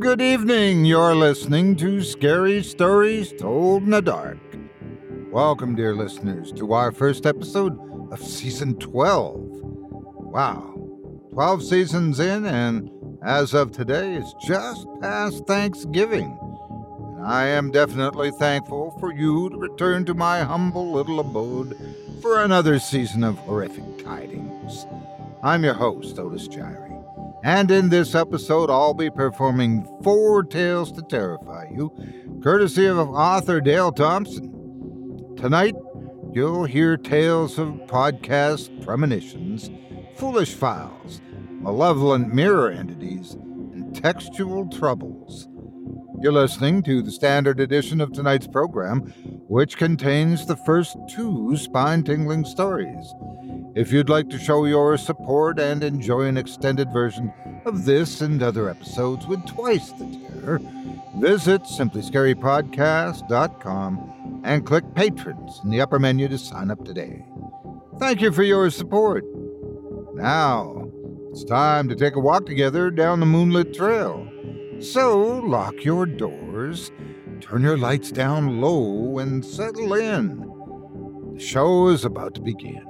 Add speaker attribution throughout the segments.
Speaker 1: Good evening. You're listening to Scary Stories Told in the Dark. Welcome, dear listeners, to our first episode of season 12. Wow, 12 seasons in, and as of today, it's just past Thanksgiving. And I am definitely thankful for you to return to my humble little abode for another season of horrific tidings. I'm your host, Otis Jiry. And in this episode, I'll be performing four tales to terrify you, courtesy of author Dale Thompson. Tonight, you'll hear tales of podcast premonitions, foolish files, malevolent mirror entities, and textual troubles. You're listening to the standard edition of tonight's program, which contains the first two spine tingling stories. If you'd like to show your support and enjoy an extended version of this and other episodes with twice the terror, visit simplyscarypodcast.com and click Patrons in the upper menu to sign up today. Thank you for your support. Now, it's time to take a walk together down the moonlit trail. So, lock your doors, turn your lights down low, and settle in. The show is about to begin.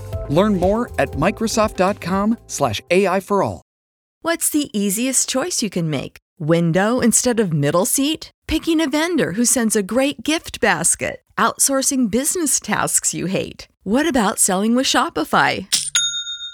Speaker 2: Learn more at Microsoft.com/slash AI for all.
Speaker 3: What's the easiest choice you can make? Window instead of middle seat? Picking a vendor who sends a great gift basket? Outsourcing business tasks you hate? What about selling with Shopify?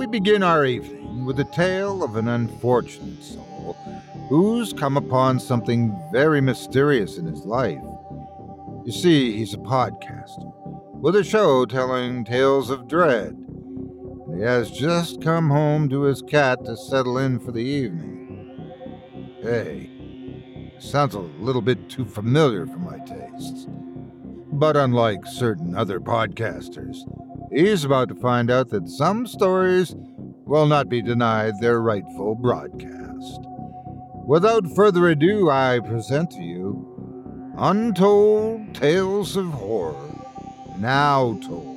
Speaker 1: We begin our evening with a tale of an unfortunate soul who's come upon something very mysterious in his life. You see, he's a podcaster with a show telling tales of dread. And he has just come home to his cat to settle in for the evening. Hey, sounds a little bit too familiar for my tastes. But unlike certain other podcasters, he's about to find out that some stories will not be denied their rightful broadcast. Without further ado, I present to you Untold Tales of Horror, now told.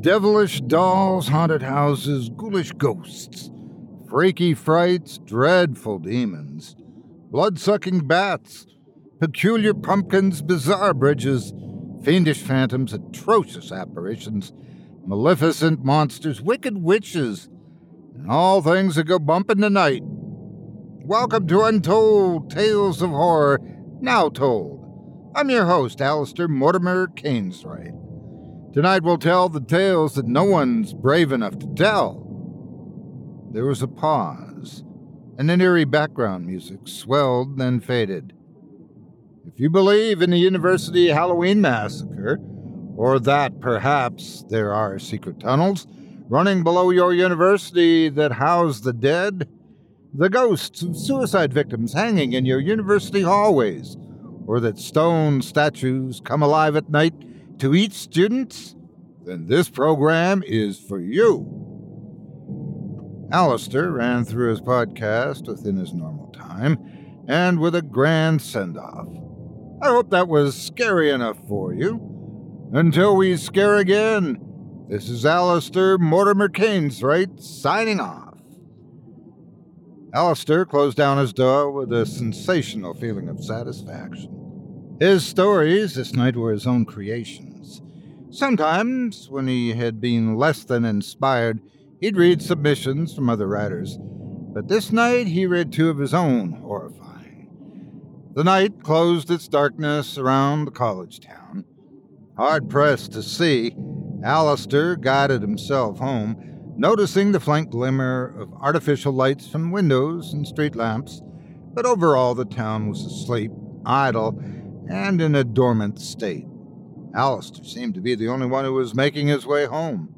Speaker 1: Devilish dolls, haunted houses, ghoulish ghosts, freaky frights, dreadful demons, blood sucking bats, peculiar pumpkins, bizarre bridges, fiendish phantoms, atrocious apparitions, maleficent monsters, wicked witches, and all things that go bump in the night. Welcome to Untold Tales of Horror, now told. I'm your host, Alistair Mortimer Caneswright. Tonight we'll tell the tales that no one's brave enough to tell. There was a pause, and an eerie background music swelled, then faded. If you believe in the University Halloween Massacre, or that perhaps there are secret tunnels running below your university that house the dead, the ghosts of suicide victims hanging in your university hallways, or that stone statues come alive at night to eat students, then this program is for you. Alistair ran through his podcast within his normal time and with a grand send off. I hope that was scary enough for you. Until we scare again, this is Alistair Mortimer Caneswright signing off. Alistair closed down his door with a sensational feeling of satisfaction. His stories this night were his own creations. Sometimes, when he had been less than inspired, he'd read submissions from other writers, but this night he read two of his own horrifying. The night closed its darkness around the college town. Hard pressed to see, Alistair guided himself home, noticing the faint glimmer of artificial lights from windows and street lamps, but overall the town was asleep, idle, and in a dormant state. Alistair seemed to be the only one who was making his way home.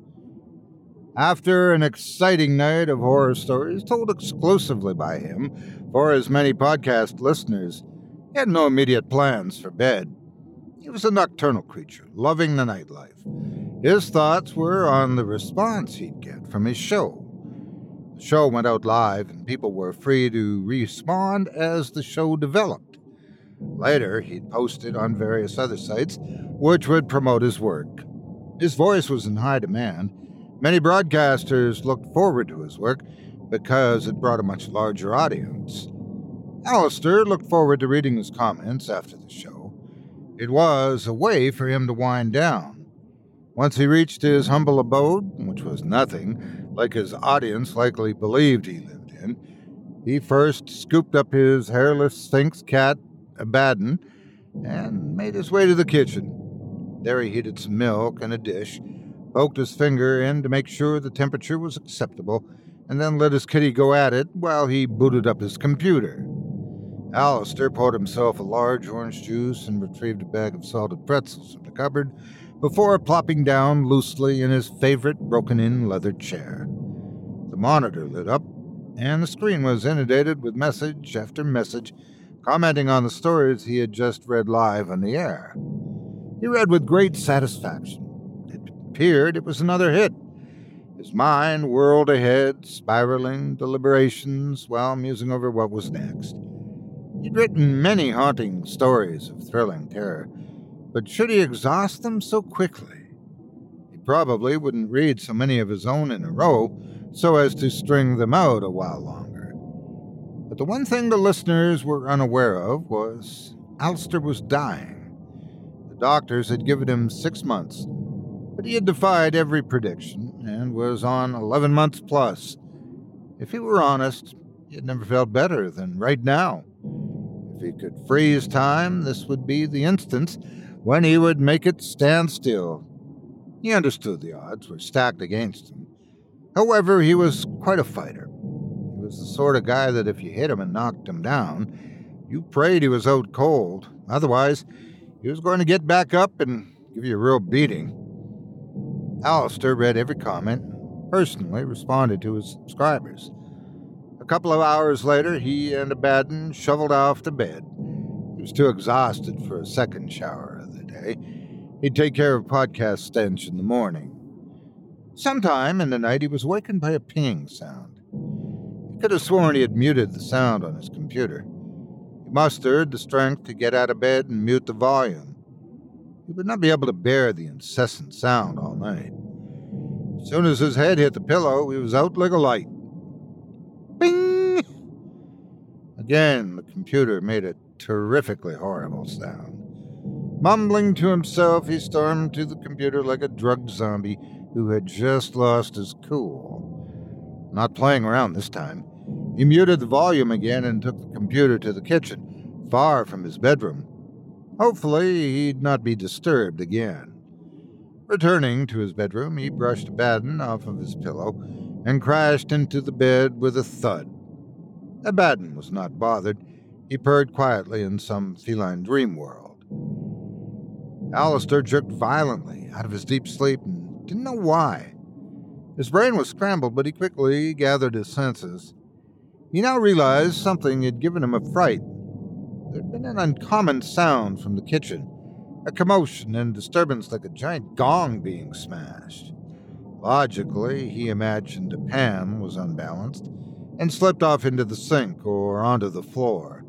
Speaker 1: After an exciting night of horror stories told exclusively by him for his many podcast listeners, he had no immediate plans for bed. He was a nocturnal creature, loving the nightlife. His thoughts were on the response he'd get from his show. The show went out live, and people were free to respond as the show developed. Later, he'd post it on various other sites, which would promote his work. His voice was in high demand. Many broadcasters looked forward to his work because it brought a much larger audience. Alistair looked forward to reading his comments after the show. It was a way for him to wind down. Once he reached his humble abode, which was nothing like his audience likely believed he lived in, he first scooped up his hairless Sphynx cat, Abaddon, and made his way to the kitchen. There he heated some milk in a dish, poked his finger in to make sure the temperature was acceptable, and then let his kitty go at it while he booted up his computer. Alistair poured himself a large orange juice and retrieved a bag of salted pretzels from the cupboard before plopping down loosely in his favorite broken in leather chair. The monitor lit up, and the screen was inundated with message after message commenting on the stories he had just read live on the air. He read with great satisfaction. It appeared it was another hit. His mind whirled ahead, spiraling deliberations while musing over what was next. He'd written many haunting stories of thrilling terror, but should he exhaust them so quickly? He probably wouldn't read so many of his own in a row so as to string them out a while longer. But the one thing the listeners were unaware of was Alistair was dying. The doctors had given him six months, but he had defied every prediction and was on 11 months plus. If he were honest, he had never felt better than right now. If he could freeze time, this would be the instance when he would make it stand still. He understood the odds were stacked against him. However, he was quite a fighter. He was the sort of guy that if you hit him and knocked him down, you prayed he was out cold. Otherwise, he was going to get back up and give you a real beating. Alistair read every comment and personally responded to his subscribers. A couple of hours later, he and Abaddon shoveled off to bed. He was too exhausted for a second shower of the day. He'd take care of podcast stench in the morning. Sometime in the night, he was wakened by a pinging sound. He could have sworn he had muted the sound on his computer. He mustered the strength to get out of bed and mute the volume. He would not be able to bear the incessant sound all night. As soon as his head hit the pillow, he was out like a light. Bing! Again, the computer made a terrifically horrible sound. Mumbling to himself, he stormed to the computer like a drugged zombie who had just lost his cool. Not playing around this time, he muted the volume again and took the computer to the kitchen, far from his bedroom. Hopefully, he'd not be disturbed again. Returning to his bedroom, he brushed Abaddon off of his pillow and crashed into the bed with a thud. Abaddon was not bothered. He purred quietly in some feline dream world. Alistair jerked violently out of his deep sleep and didn't know why. His brain was scrambled, but he quickly gathered his senses. He now realized something had given him a fright. There had been an uncommon sound from the kitchen a commotion and disturbance like a giant gong being smashed. Logically, he imagined a pan was unbalanced and slipped off into the sink or onto the floor.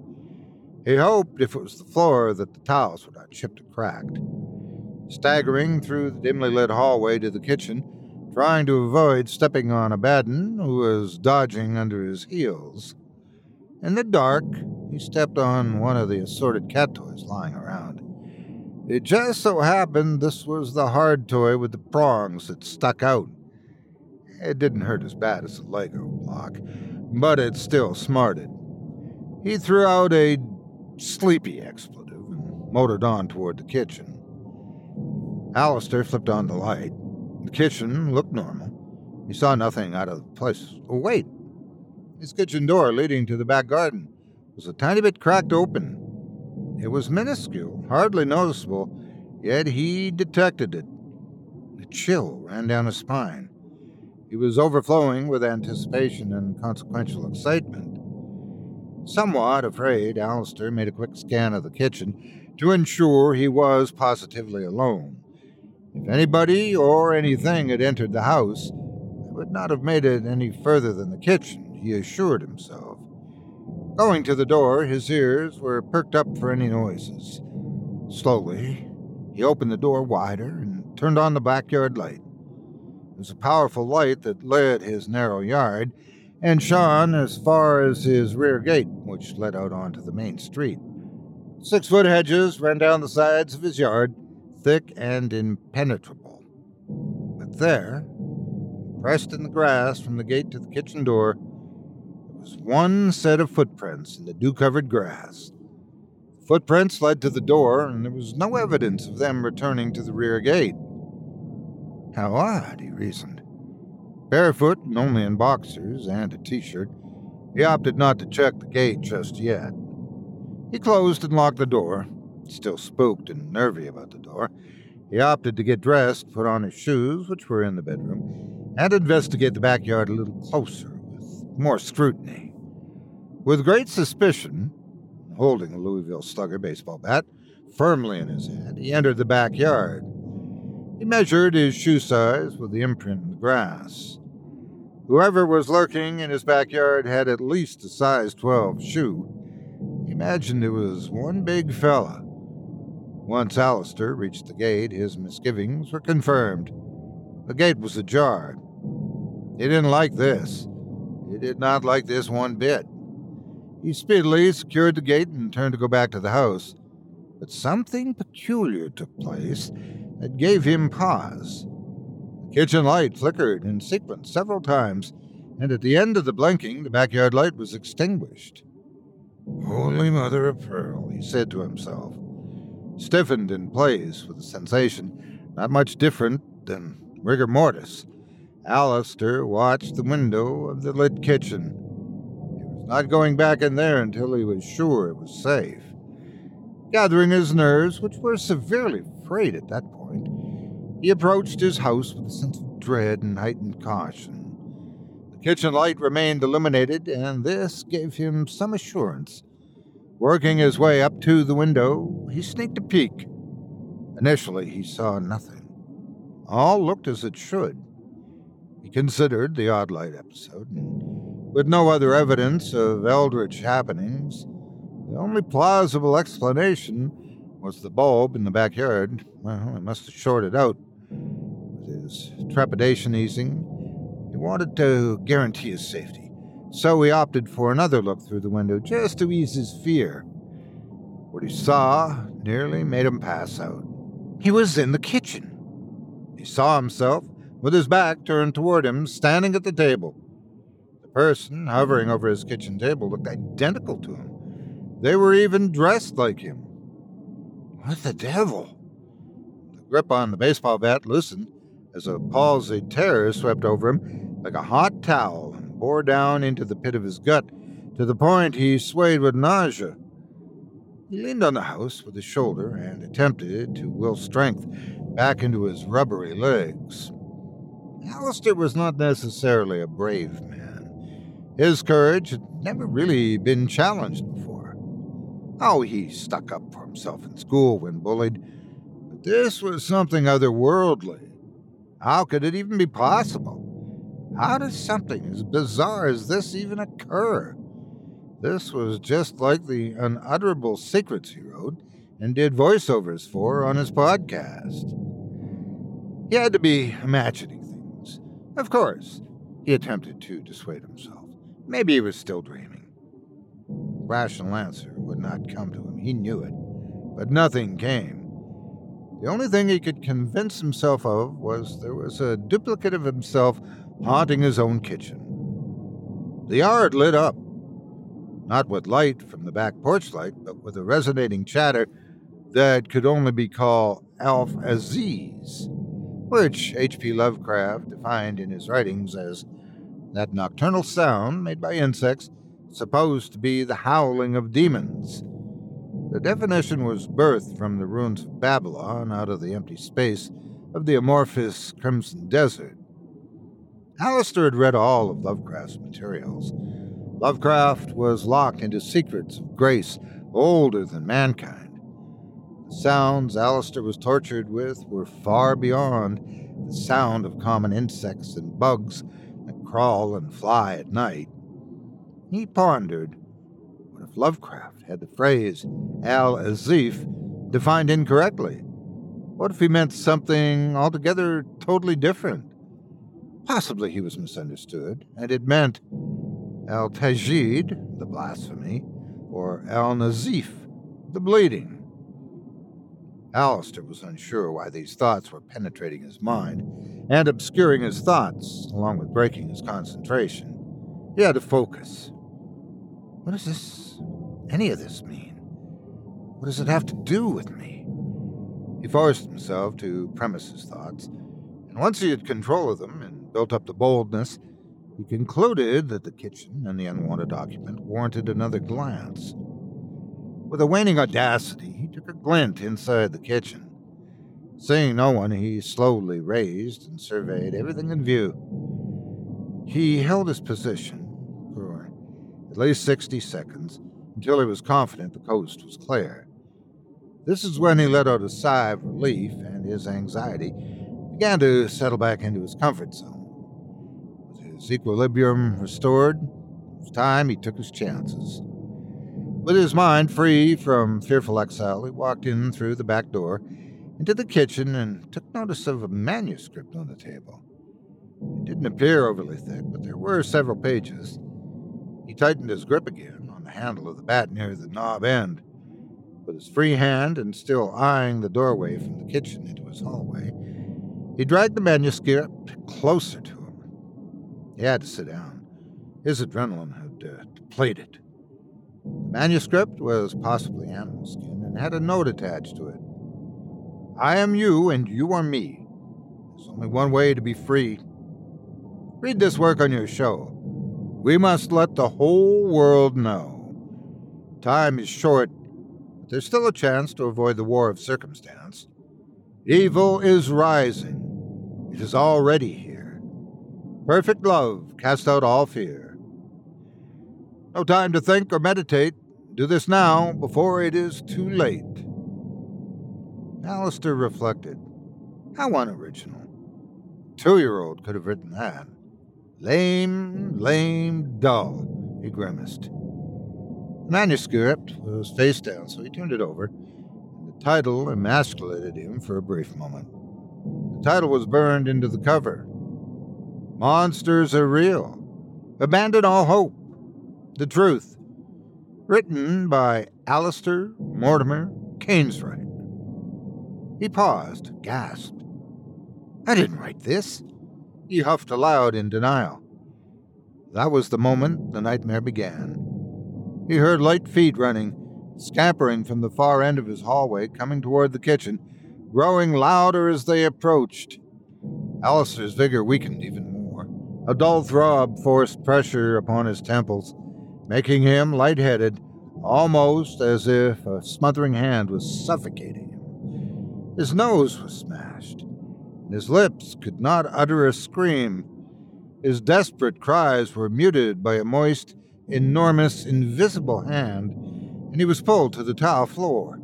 Speaker 1: He hoped if it was the floor that the tiles were not chipped or cracked. Staggering through the dimly lit hallway to the kitchen, trying to avoid stepping on Abaddon, who was dodging under his heels. In the dark, he stepped on one of the assorted cat toys lying around. It just so happened this was the hard toy with the prongs that stuck out. It didn't hurt as bad as the Lego block, but it still smarted. He threw out a sleepy expletive and motored on toward the kitchen. Alistair flipped on the light. The kitchen looked normal. He saw nothing out of the place. Oh, wait! His kitchen door leading to the back garden was a tiny bit cracked open. It was minuscule, hardly noticeable, yet he detected it. A chill ran down his spine. He was overflowing with anticipation and consequential excitement. Somewhat afraid, Alistair made a quick scan of the kitchen to ensure he was positively alone. If anybody or anything had entered the house, they would not have made it any further than the kitchen, he assured himself. Going to the door, his ears were perked up for any noises. Slowly, he opened the door wider and turned on the backyard light. It was a powerful light that lit his narrow yard and shone as far as his rear gate, which led out onto the main street. Six foot hedges ran down the sides of his yard, thick and impenetrable. But there, pressed in the grass from the gate to the kitchen door, was one set of footprints in the dew covered grass. Footprints led to the door, and there was no evidence of them returning to the rear gate. How odd, he reasoned. Barefoot and only in boxers and a t shirt, he opted not to check the gate just yet. He closed and locked the door. Still spooked and nervy about the door, he opted to get dressed, put on his shoes, which were in the bedroom, and investigate the backyard a little closer more scrutiny. With great suspicion, holding a Louisville Slugger baseball bat firmly in his hand, he entered the backyard. He measured his shoe size with the imprint in the grass. Whoever was lurking in his backyard had at least a size 12 shoe. He imagined it was one big fella. Once Alistair reached the gate, his misgivings were confirmed. The gate was ajar. He didn't like this. He did not like this one bit. He speedily secured the gate and turned to go back to the house. But something peculiar took place that gave him pause. The kitchen light flickered in sequence several times, and at the end of the blinking, the backyard light was extinguished. Holy Mother of Pearl, he said to himself, stiffened in place with a sensation not much different than rigor mortis. Alistair watched the window of the lit kitchen. He was not going back in there until he was sure it was safe. Gathering his nerves, which were severely frayed at that point, he approached his house with a sense of dread and heightened caution. The kitchen light remained illuminated, and this gave him some assurance. Working his way up to the window, he sneaked a peek. Initially, he saw nothing. All looked as it should. Considered the Odd Light episode, and with no other evidence of eldritch happenings, the only plausible explanation was the bulb in the backyard. Well, he must have shorted out. With his trepidation easing, he wanted to guarantee his safety, so he opted for another look through the window just to ease his fear. What he saw nearly made him pass out. He was in the kitchen. He saw himself, with his back turned toward him, standing at the table. The person hovering over his kitchen table looked identical to him. They were even dressed like him. What the devil? The grip on the baseball bat loosened as a palsied terror swept over him like a hot towel and bore down into the pit of his gut to the point he swayed with nausea. He leaned on the house with his shoulder and attempted to will strength back into his rubbery legs. Alistair was not necessarily a brave man. His courage had never really been challenged before. Oh, he stuck up for himself in school when bullied, but this was something otherworldly. How could it even be possible? How does something as bizarre as this even occur? This was just like the unutterable secrets he wrote and did voiceovers for on his podcast. He had to be imagining. Of course, he attempted to dissuade himself. Maybe he was still dreaming. Rational answer would not come to him, he knew it, but nothing came. The only thing he could convince himself of was there was a duplicate of himself haunting his own kitchen. The yard lit up, not with light from the back porch light, but with a resonating chatter that could only be called Al Azif, which H.P. Lovecraft defined in his writings as that nocturnal sound made by insects supposed to be the howling of demons. The definition was birthed from the ruins of Babylon out of the empty space of the amorphous Crimson Desert. Alistair had read all of Lovecraft's materials. Lovecraft was locked into secrets of grace older than mankind. Sounds Alistair was tortured with were far beyond the sound of common insects and bugs that crawl and fly at night. He pondered what if Lovecraft had the phrase Al Azif defined incorrectly? What if he meant something altogether totally different? Possibly he was misunderstood, and it meant Al Tajid, the blasphemy, or Al Nazif, the bleeding. Alistair was unsure why these thoughts were penetrating his mind and obscuring his thoughts, along with breaking his concentration. He had to focus. What does this, any of this mean? What does it have to do with me? He forced himself to premise his thoughts, and once he had control of them and built up the boldness, he concluded that the kitchen and the unwanted occupant warranted another glance. With a waning audacity, took a glint inside the kitchen. Seeing no one, he slowly raised and surveyed everything in view. He held his position for at least 60 seconds until he was confident the coast was clear. This is when he let out a sigh of relief and his anxiety began to settle back into his comfort zone. With his equilibrium restored, it was time he took his chances. With his mind free from fearful exile, he walked in through the back door into the kitchen and took notice of a manuscript on the table. It didn't appear overly thick, but there were several pages. He tightened his grip again on the handle of the bat near the knob end. With his free hand and still eyeing the doorway from the kitchen into his hallway, he dragged the manuscript closer to him. He had to sit down. His adrenaline had uh, depleted. The manuscript was possibly animal skin and had a note attached to it. I am you and you are me. There's only one way to be free. Read this work on your show. We must let the whole world know. Time is short, but there's still a chance to avoid the war of circumstance. Evil is rising. It is already here. Perfect love casts out all fear. No time to think or meditate. Do this now, before it is too late. Alistair reflected. How unoriginal. Two year old could have written that. Lame, lame, dull, he grimaced. The manuscript was face down, so he turned it over, the title emasculated him for a brief moment. The title was burned into the cover Monsters are real. Abandon all hope the truth. Written by Alistair Mortimer Kainswright. He paused, gasped. I didn't write this. He huffed aloud in denial. That was the moment the nightmare began. He heard light feet running, scampering from the far end of his hallway, coming toward the kitchen, growing louder as they approached. Alistair's vigor weakened even more. A dull throb forced pressure upon his temples, making him light-headed, almost as if a smothering hand was suffocating him. His nose was smashed, and his lips could not utter a scream. His desperate cries were muted by a moist, enormous, invisible hand, and he was pulled to the tile floor.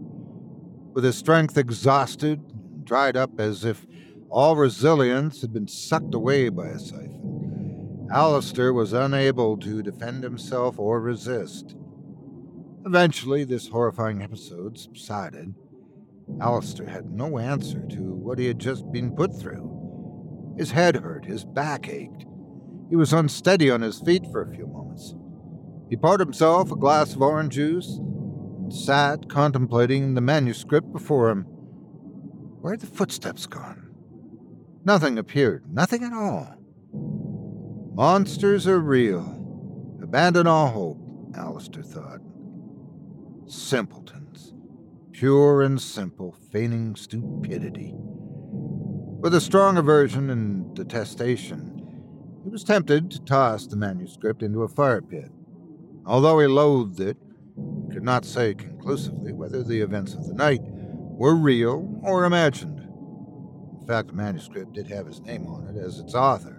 Speaker 1: With his strength exhausted, dried up as if all resilience had been sucked away by a siphon, Alistair was unable to defend himself or resist. Eventually, this horrifying episode subsided. Alistair had no answer to what he had just been put through. His head hurt, his back ached. He was unsteady on his feet for a few moments. He poured himself a glass of orange juice and sat contemplating the manuscript before him. Where had the footsteps gone? Nothing appeared, nothing at all. Monsters are real. Abandon all hope, Alistair thought. Simpletons, pure and simple, feigning stupidity. With a strong aversion and detestation, he was tempted to toss the manuscript into a fire pit. Although he loathed it, he could not say conclusively whether the events of the night were real or imagined. In fact, the manuscript did have his name on it as its author.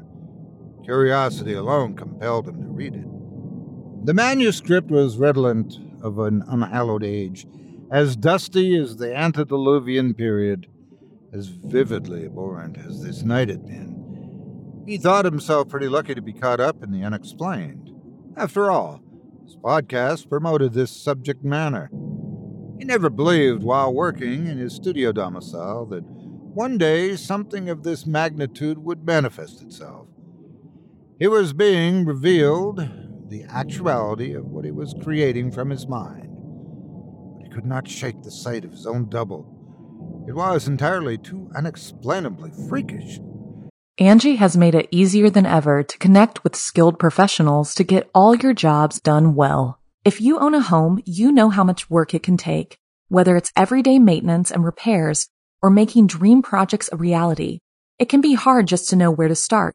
Speaker 1: Curiosity alone compelled him to read it. The manuscript was redolent of an unhallowed age, as dusty as the antediluvian period, as vividly abhorrent as this night had been. He thought himself pretty lucky to be caught up in the unexplained. After all, his podcast promoted this subject matter. He never believed while working in his studio domicile that one day something of this magnitude would manifest itself. He was being revealed the actuality of what he was creating from his mind. But he could not shake the sight of his own double. It was entirely too unexplainably freakish.
Speaker 4: Angie has made it easier than ever to connect with skilled professionals to get all your jobs done well. If you own a home, you know how much work it can take, whether it's everyday maintenance and repairs or making dream projects a reality. It can be hard just to know where to start,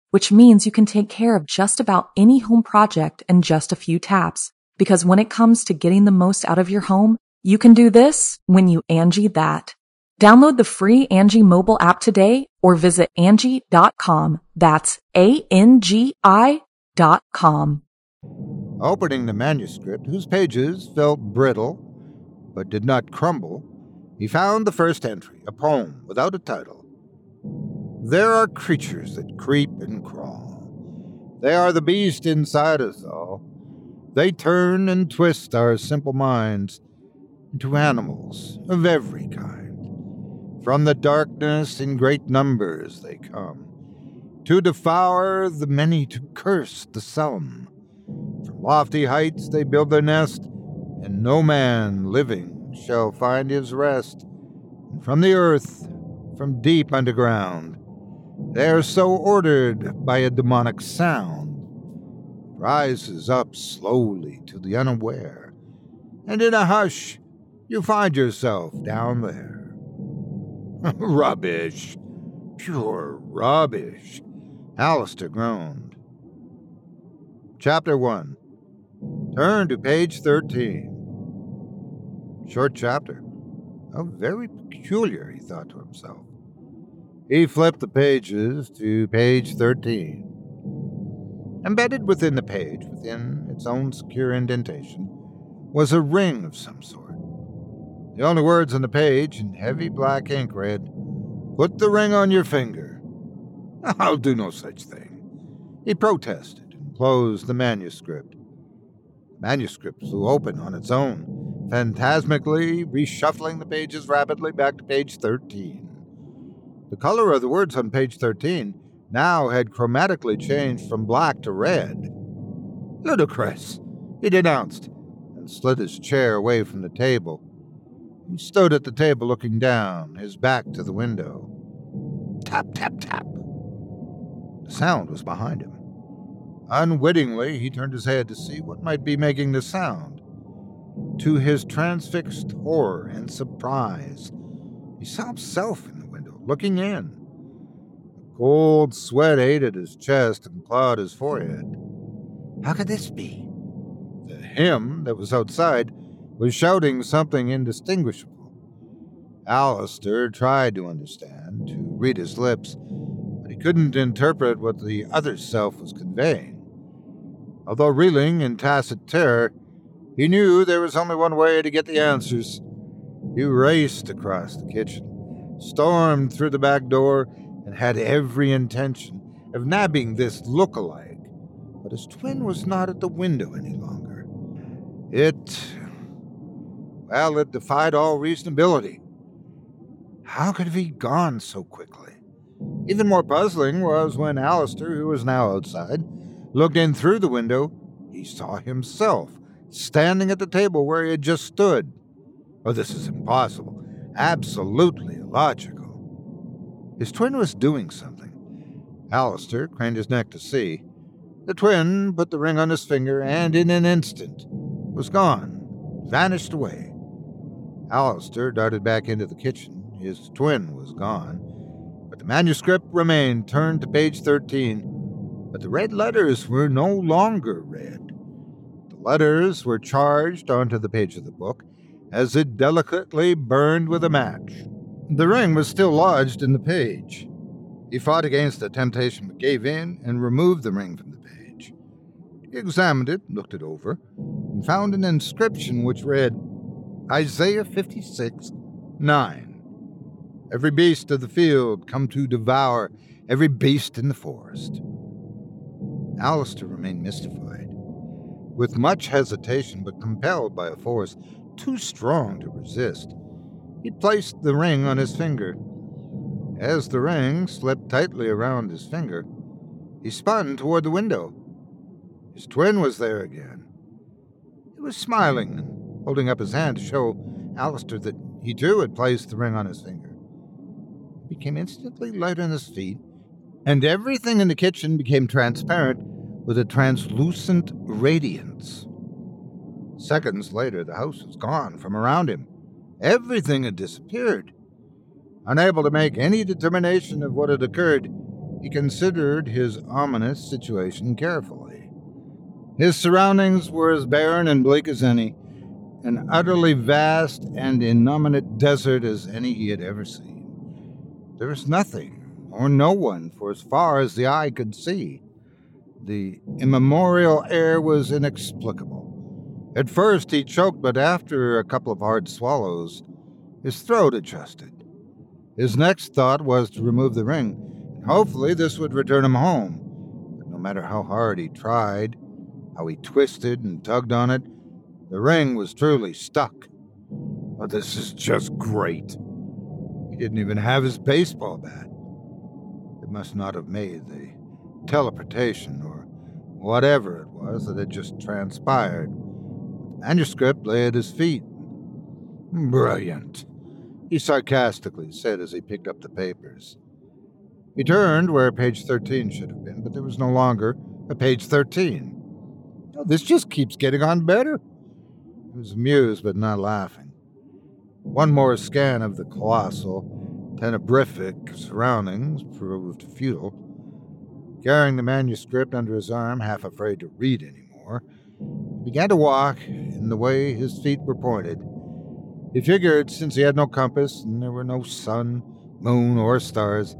Speaker 4: which means you can take care of just about any home project in just a few taps. Because when it comes to getting the most out of your home, you can do this when you Angie that. Download the free Angie mobile app today or visit Angie.com. That's A-N-G-I dot com.
Speaker 1: Opening the manuscript, whose pages felt brittle but did not crumble, he found the first entry, a poem without a title. There are creatures that creep and crawl. They are the beast inside us all. They turn and twist our simple minds into animals of every kind. From the darkness in great numbers they come, to devour the many, to curse the some. From lofty heights they build their nest, and no man living shall find his rest. From the earth, from deep underground, they are so ordered by a demonic sound, rises up slowly to the unaware, and in a hush you find yourself down there. rubbish. Pure rubbish. Alistair groaned. Chapter 1. Turn to page 13. Short chapter. How very peculiar, he thought to himself. He flipped the pages to page 13. Embedded within the page, within its own secure indentation, was a ring of some sort. The only words on the page in heavy black ink read, Put the ring on your finger. I'll do no such thing. He protested and closed the manuscript. The manuscript flew open on its own, phantasmically reshuffling the pages rapidly back to page 13. The color of the words on page 13 now had chromatically changed from black to red. Ludicrous, he denounced, and slid his chair away from the table. He stood at the table looking down, his back to the window. Tap, tap, tap. The sound was behind him. Unwittingly, he turned his head to see what might be making the sound. To his transfixed horror and surprise, he saw himself in looking in. A cold sweat ate at his chest and clawed his forehead. How could this be? The him that was outside was shouting something indistinguishable. Alistair tried to understand, to read his lips, but he couldn't interpret what the other self was conveying. Although reeling in tacit terror, he knew there was only one way to get the answers. He raced across the kitchen, stormed through the back door, and had every intention of nabbing this look-alike. But his twin was not at the window any longer. It. well, it defied all reasonability. How could he have gone so quickly? Even more puzzling was when Alistair, who was now outside, looked in through the window, he saw himself standing at the table where he had just stood. Oh, this is impossible. Absolutely illogical. His twin was doing something. Alistair craned his neck to see. The twin put the ring on his finger and in an instant was gone, vanished away. Alistair darted back into the kitchen. His twin was gone, but the manuscript remained turned to page 13 but the red letters were no longer red. The letters were charged onto the page of the book as it delicately burned with a match. The ring was still lodged in the page. He fought against the temptation but gave in and removed the ring from the page. He examined it, looked it over, and found an inscription which read Isaiah 56 9. Every beast of the field come to devour every beast in the forest. Alistair remained mystified. With much hesitation, but compelled by a force too strong to resist, he placed the ring on his finger. As the ring slipped tightly around his finger, he spun toward the window. His twin was there again. He was smiling and holding up his hand to show Alistair that he too had placed the ring on his finger. He became instantly light on his feet, and everything in the kitchen became transparent with a translucent radiance. Seconds later, the house was gone from around him. Everything had disappeared. Unable to make any determination of what had occurred, he considered his ominous situation carefully. His surroundings were as barren and bleak as any, an utterly vast and innominate desert as any he had ever seen. There was nothing or no one for as far as the eye could see. The immemorial air was inexplicable. At first he choked, but after a couple of hard swallows, his throat adjusted. His next thought was to remove the ring, and hopefully this would return him home. But no matter how hard he tried, how he twisted and tugged on it, the ring was truly stuck. Oh, this is just great. He didn't even have his baseball bat. It must not have made the teleportation or whatever it was that had just transpired. Manuscript lay at his feet. Brilliant, he sarcastically said as he picked up the papers. He turned where page 13 should have been, but there was no longer a page 13. Oh, this just keeps getting on better. He was amused but not laughing. One more scan of the colossal, tenebrific surroundings proved futile. Carrying the manuscript under his arm, half afraid to read any more, he began to walk in the way his feet were pointed. He figured since he had no compass and there were no sun, moon, or stars,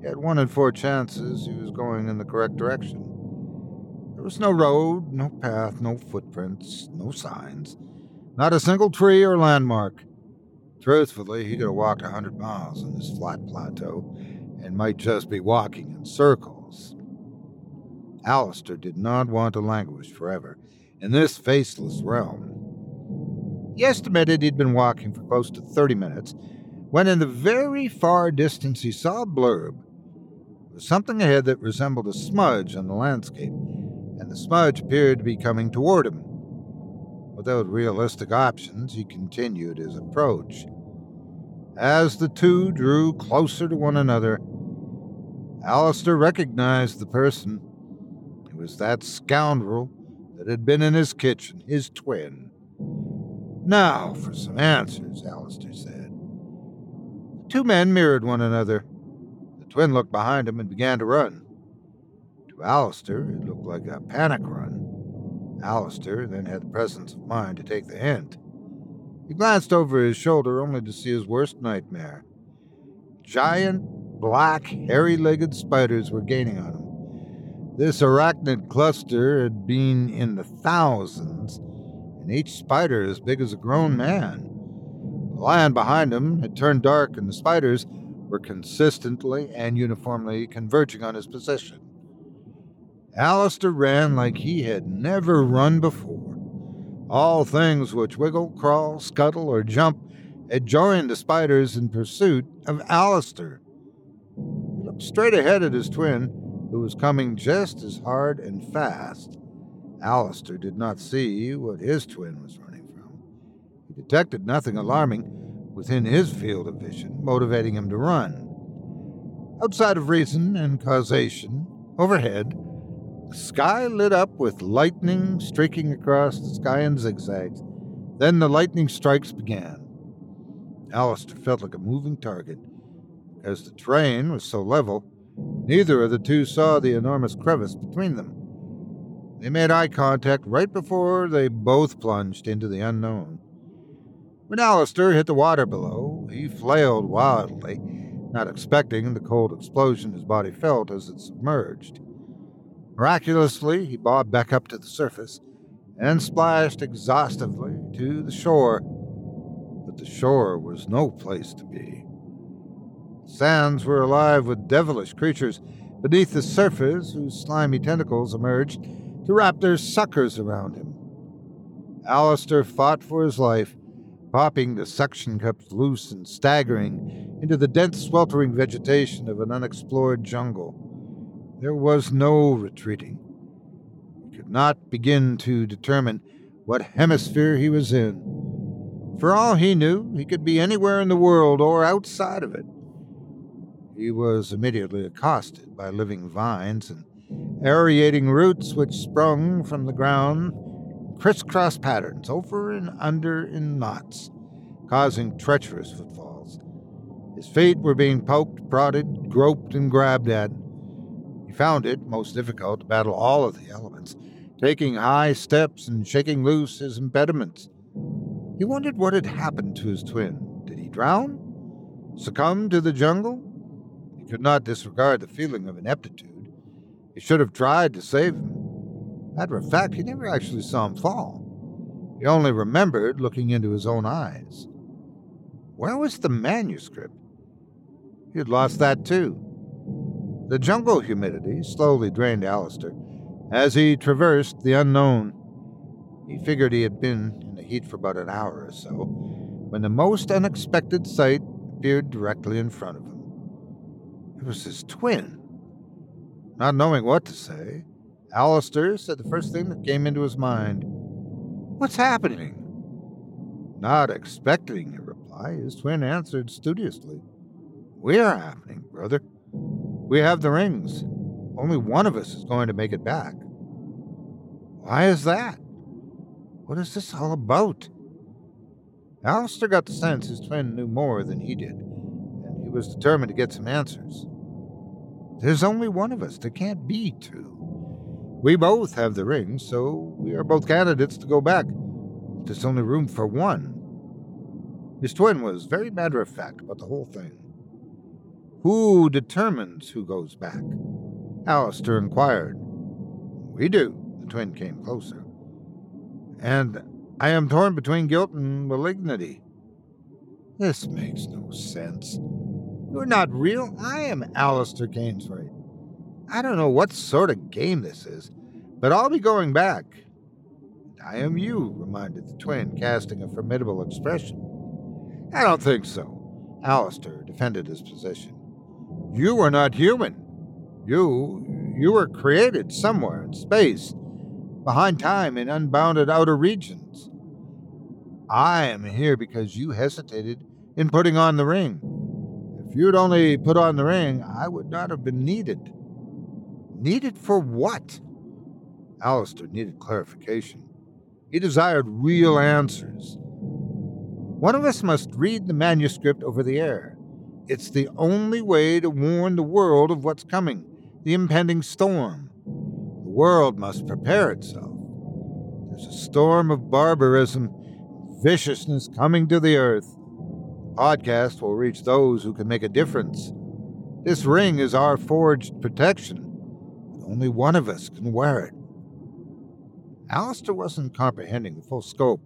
Speaker 1: he had one in four chances he was going in the correct direction. There was no road, no path, no footprints, no signs, not a single tree or landmark. Truthfully, he could have walked a hundred miles on this flat plateau and might just be walking in circles. Alistair did not want to languish forever in this faceless realm. He estimated he'd been walking for close to 30 minutes when, in the very far distance, he saw a blurb. There was something ahead that resembled a smudge on the landscape, and the smudge appeared to be coming toward him. Without realistic options, he continued his approach. As the two drew closer to one another, Alistair recognized the person. It was that scoundrel that had been in his kitchen, his twin. Now for some answers, Alistair said. The two men mirrored one another. The twin looked behind him and began to run. To Alistair, it looked like a panic run. Alistair then had the presence of mind to take the hint. He glanced over his shoulder only to see his worst nightmare. Giant, black, hairy legged spiders were gaining on him. This arachnid cluster had been in the thousands, and each spider as big as a grown man. The land behind him had turned dark, and the spiders were consistently and uniformly converging on his position. Alistair ran like he had never run before. All things which wiggle, crawl, scuttle, or jump had joined the spiders in pursuit of Alistair. He looked straight ahead at his twin who was coming just as hard and fast. Alistair did not see what his twin was running from. He detected nothing alarming within his field of vision, motivating him to run. Outside of reason and causation, overhead, the sky lit up with lightning streaking across the sky in zigzags. Then the lightning strikes began. Alistair felt like a moving target. As the terrain was so level, Neither of the two saw the enormous crevice between them. They made eye contact right before they both plunged into the unknown. When Alistair hit the water below, he flailed wildly, not expecting the cold explosion his body felt as it submerged. Miraculously, he bobbed back up to the surface and splashed exhaustively to the shore. But the shore was no place to be. Sands were alive with devilish creatures beneath the surface whose slimy tentacles emerged to wrap their suckers around him. Alistair fought for his life, popping the suction cups loose and staggering into the dense, sweltering vegetation of an unexplored jungle. There was no retreating. He could not begin to determine what hemisphere he was in. For all he knew, he could be anywhere in the world or outside of it. He was immediately accosted by living vines and aerating roots which sprung from the ground crisscross patterns over and under in knots, causing treacherous footfalls. His feet were being poked, prodded, groped, and grabbed at. He found it most difficult to battle all of the elements, taking high steps and shaking loose his impediments. He wondered what had happened to his twin. Did he drown? Succumb to the jungle? Could not disregard the feeling of ineptitude. He should have tried to save him. Matter of fact, he never actually saw him fall. He only remembered looking into his own eyes. Where was the manuscript? He had lost that too. The jungle humidity slowly drained Alistair as he traversed the unknown. He figured he had been in the heat for about an hour or so when the most unexpected sight appeared directly in front of him. Was his twin. Not knowing what to say, Alistair said the first thing that came into his mind What's happening? Not expecting a reply, his twin answered studiously We are happening, brother. We have the rings. Only one of us is going to make it back. Why is that? What is this all about? Alistair got the sense his twin knew more than he did and he was determined to get some answers. There's only one of us. There can't be two. We both have the ring, so we are both candidates to go back. There's only room for one. His twin was very matter of fact about the whole thing. Who determines who goes back? Alistair inquired. We do. The twin came closer. And I am torn between guilt and malignity. This makes no sense. You're not real. I am Alistair Gainswright. I don't know what sort of game this is, but I'll be going back. I am you, reminded the twin, casting a formidable expression. I don't think so. Alistair defended his position. You are not human. You you were created somewhere in space, behind time in unbounded outer regions. I am here because you hesitated in putting on the ring. You'd only put on the ring, I would not have been needed. Needed for what? Alistair needed clarification. He desired real answers. One of us must read the manuscript over the air. It's the only way to warn the world of what's coming, the impending storm. The world must prepare itself. There's a storm of barbarism, viciousness coming to the earth. Podcast will reach those who can make a difference. This ring is our forged protection, but only one of us can wear it. Alistair wasn't comprehending the full scope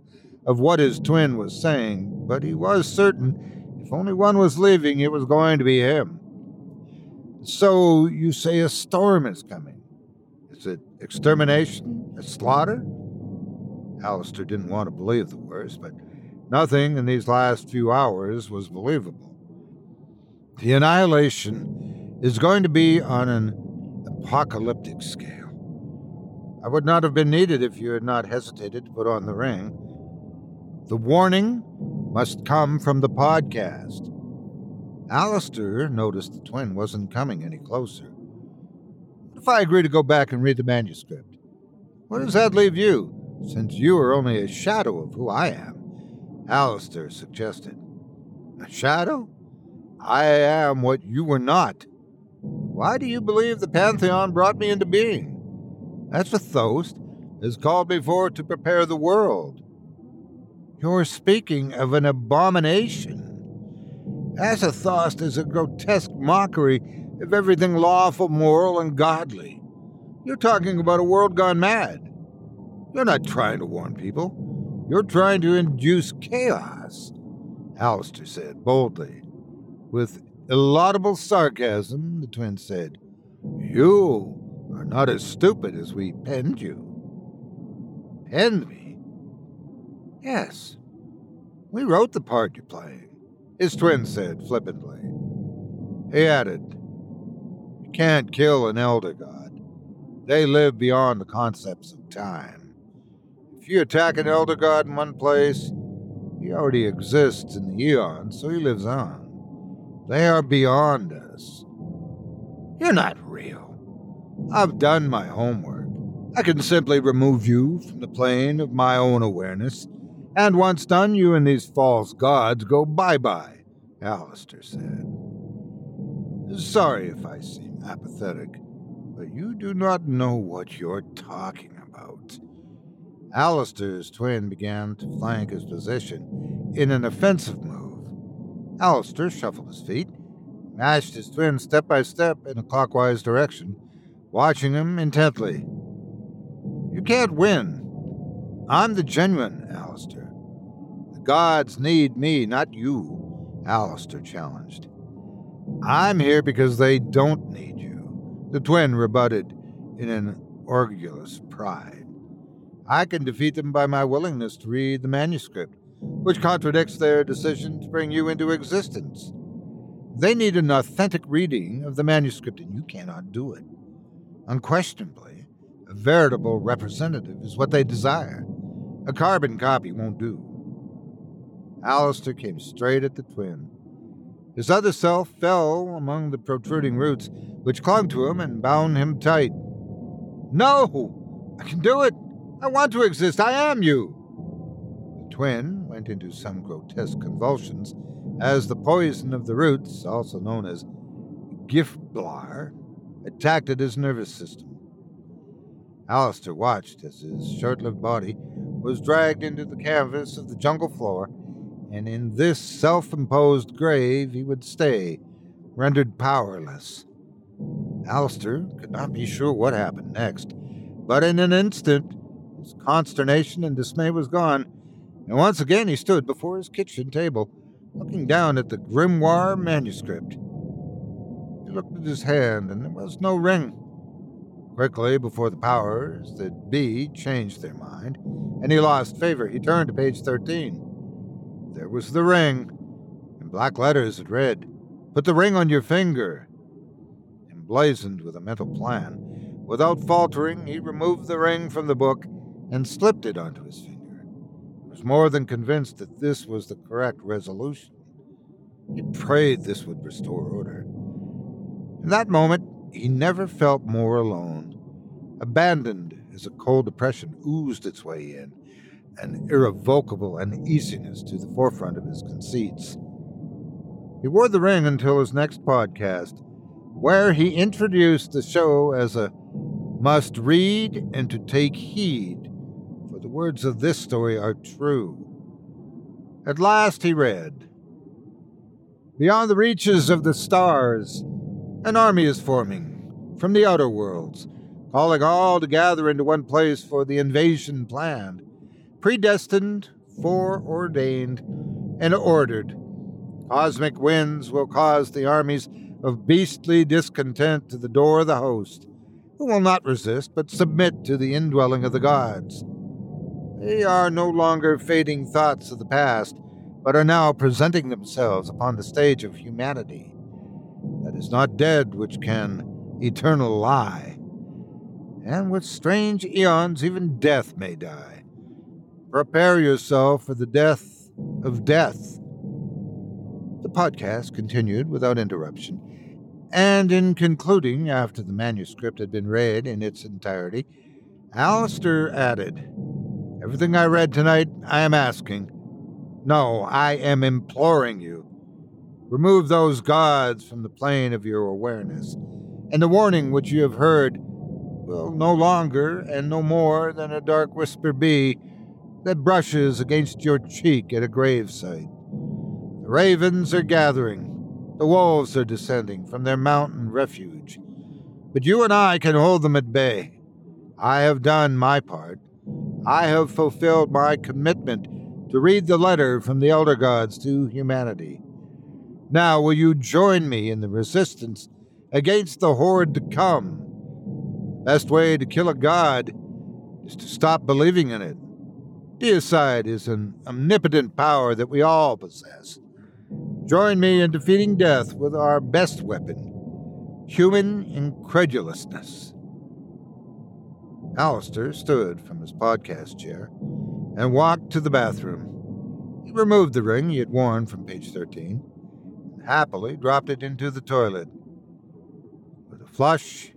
Speaker 1: of what his twin was saying, but he was certain if only one was leaving, it was going to be him. So you say a storm is coming. Is it extermination? A slaughter? Alistair didn't want to believe the worst, but nothing in these last few hours was believable. The annihilation is going to be on an apocalyptic scale. I would not have been needed if you had not hesitated to put on the ring. The warning must come from the podcast. Alistair noticed the twin wasn't coming any closer. If I agree to go back and read the manuscript? Where does that leave you, since you are only a shadow of who I am? Alistair suggested. A shadow? I am what you were not. Why do you believe the Pantheon brought me into being? That's what Thost has called me for to prepare the world. You're speaking of an abomination. Azathoth is a grotesque mockery of everything lawful, moral, and godly. You're talking about a world gone mad. You're not trying to warn people. You're trying to induce chaos, Alistair said boldly. With illaudable sarcasm, the twin said, You are not as stupid as we penned you. Penned me? Yes. We wrote the part you're playing, his twin said flippantly. He added, You can't kill an elder god. They live beyond the concepts of time. You attack an elder god in one place, he already exists in the eon, so he lives on. They are beyond us. You're not real. I've done my homework. I can simply remove you from the plane of my own awareness, and once done, you and these false gods go bye bye, Alistair said. Sorry if I seem apathetic, but you do not know what you're talking about. Alistair's twin began to flank his position in an offensive move. Alistair shuffled his feet, mashed his twin step by step in a clockwise direction, watching him intently. You can't win. I'm the genuine Alistair. The gods need me, not you, Alistair challenged. I'm here because they don't need you, the twin rebutted in an orgulous pride. I can defeat them by my willingness to read the manuscript, which contradicts their decision to bring you into existence. They need an authentic reading of the manuscript, and you cannot do it. Unquestionably, a veritable representative is what they desire. A carbon copy won't do. Alistair came straight at the twin. His other self fell among the protruding roots, which clung to him and bound him tight. No! I can do it! I want to exist! I am you! The twin went into some grotesque convulsions as the poison of the roots, also known as giftblar, attacked at his nervous system. Alistair watched as his short lived body was dragged into the canvas of the jungle floor, and in this self imposed grave he would stay, rendered powerless. Alistair could not be sure what happened next, but in an instant his consternation and dismay was gone, and once again he stood before his kitchen table, looking down at the grimoire manuscript. He looked at his hand, and there was no ring. Quickly, before the powers that be changed their mind, and he lost favor, he turned to page 13. There was the ring. In black letters it read, Put the ring on your finger. Emblazoned with a mental plan, without faltering, he removed the ring from the book and slipped it onto his finger. He was more than convinced that this was the correct resolution. He prayed this would restore order. In that moment, he never felt more alone. Abandoned as a cold depression oozed its way in, an irrevocable uneasiness to the forefront of his conceits. He wore the ring until his next podcast, where he introduced the show as a must read and to take heed, words of this story are true. At last he read Beyond the reaches of the stars, an army is forming from the outer worlds, calling all to gather into one place for the invasion planned, predestined, foreordained, and ordered. Cosmic winds will cause the armies of beastly discontent to the door of the host, who will not resist but submit to the indwelling of the gods. They are no longer fading thoughts of the past, but are now presenting themselves upon the stage of humanity. That is not dead which can eternal lie. And with strange eons, even death may die. Prepare yourself for the death of death. The podcast continued without interruption, and in concluding, after the manuscript had been read in its entirety, Alistair added, Everything I read tonight, I am asking no, I am imploring you. Remove those gods from the plane of your awareness, and the warning which you have heard will no longer and no more than a dark whisper be that brushes against your cheek at a gravesite. The ravens are gathering, the wolves are descending from their mountain refuge, but you and I can hold them at bay. I have done my part. I have fulfilled my commitment to read the letter from the elder gods to humanity. Now, will you join me in the resistance against the horde to come? Best way to kill a god is to stop believing in it. Deicide is an omnipotent power that we all possess. Join me in defeating death with our best weapon human incredulousness. Alistair stood from his podcast chair and walked to the bathroom. He removed the ring he had worn from page 13 and happily dropped it into the toilet. With a flush,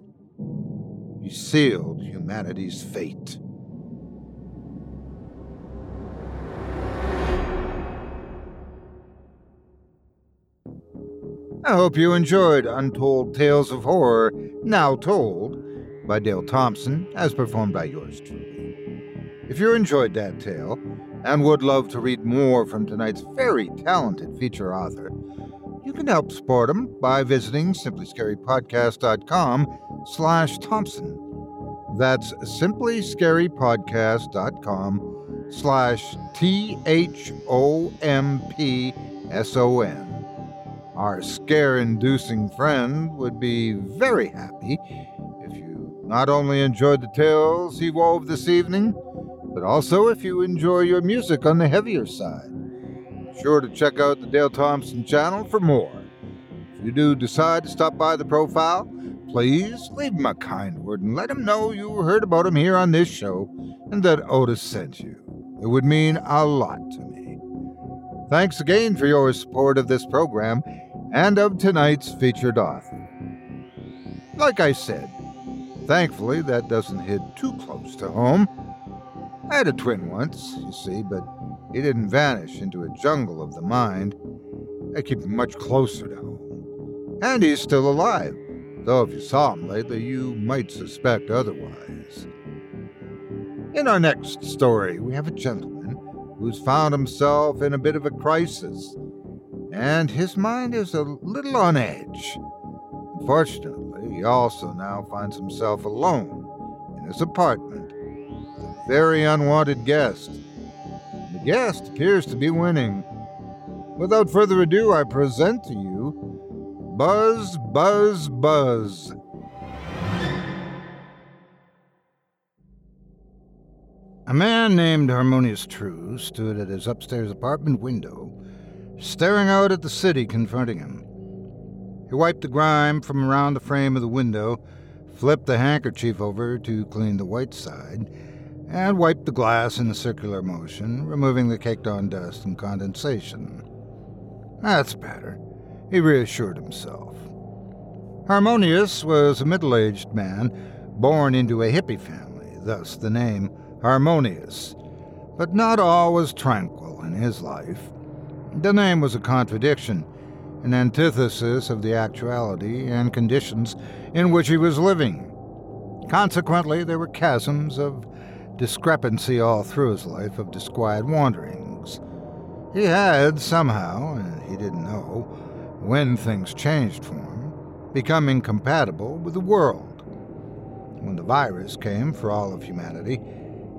Speaker 1: he sealed humanity's fate. I hope you enjoyed Untold Tales of Horror, now told by Dale Thompson, as performed by yours truly. If you enjoyed that tale and would love to read more from tonight's very talented feature author, you can help support him by visiting simplyscarypodcast.com slash Thompson. That's simplyscarypodcast.com slash T-H-O-M-P-S-O-N. Our scare-inducing friend would be very happy not only enjoyed the tales he wove this evening, but also if you enjoy your music on the heavier side. Be sure to check out the Dale Thompson channel for more. If you do decide to stop by the profile, please leave him a kind word and let him know you heard about him here on this show and that Otis sent you. It would mean a lot to me. Thanks again for your support of this program and of tonight's featured author. Like I said, thankfully that doesn't hit too close to home. I had a twin once, you see, but he didn't vanish into a jungle of the mind. I keep him much closer to home. And he's still alive, though if you saw him lately, you might suspect otherwise. In our next story, we have a gentleman who's found himself in a bit of a crisis, and his mind is a little on edge. Unfortunately, he also now finds himself alone in his apartment a very unwanted guest. The guest appears to be winning. without further ado, I present to you Buzz, Buzz, Buzz. A man named Harmonious True stood at his upstairs apartment window, staring out at the city confronting him. He wiped the grime from around the frame of the window, flipped the handkerchief over to clean the white side, and wiped the glass in a circular motion, removing the caked on dust and condensation. That's better, he reassured himself. Harmonious was a middle aged man born into a hippie family, thus the name Harmonious. But not all was tranquil in his life. The name was a contradiction, an antithesis of the actuality and conditions in which he was living. Consequently, there were chasms of discrepancy all through his life of disquiet wanderings. He had, somehow, and he didn't know, when things changed for him, become incompatible with the world. When the virus came for all of humanity,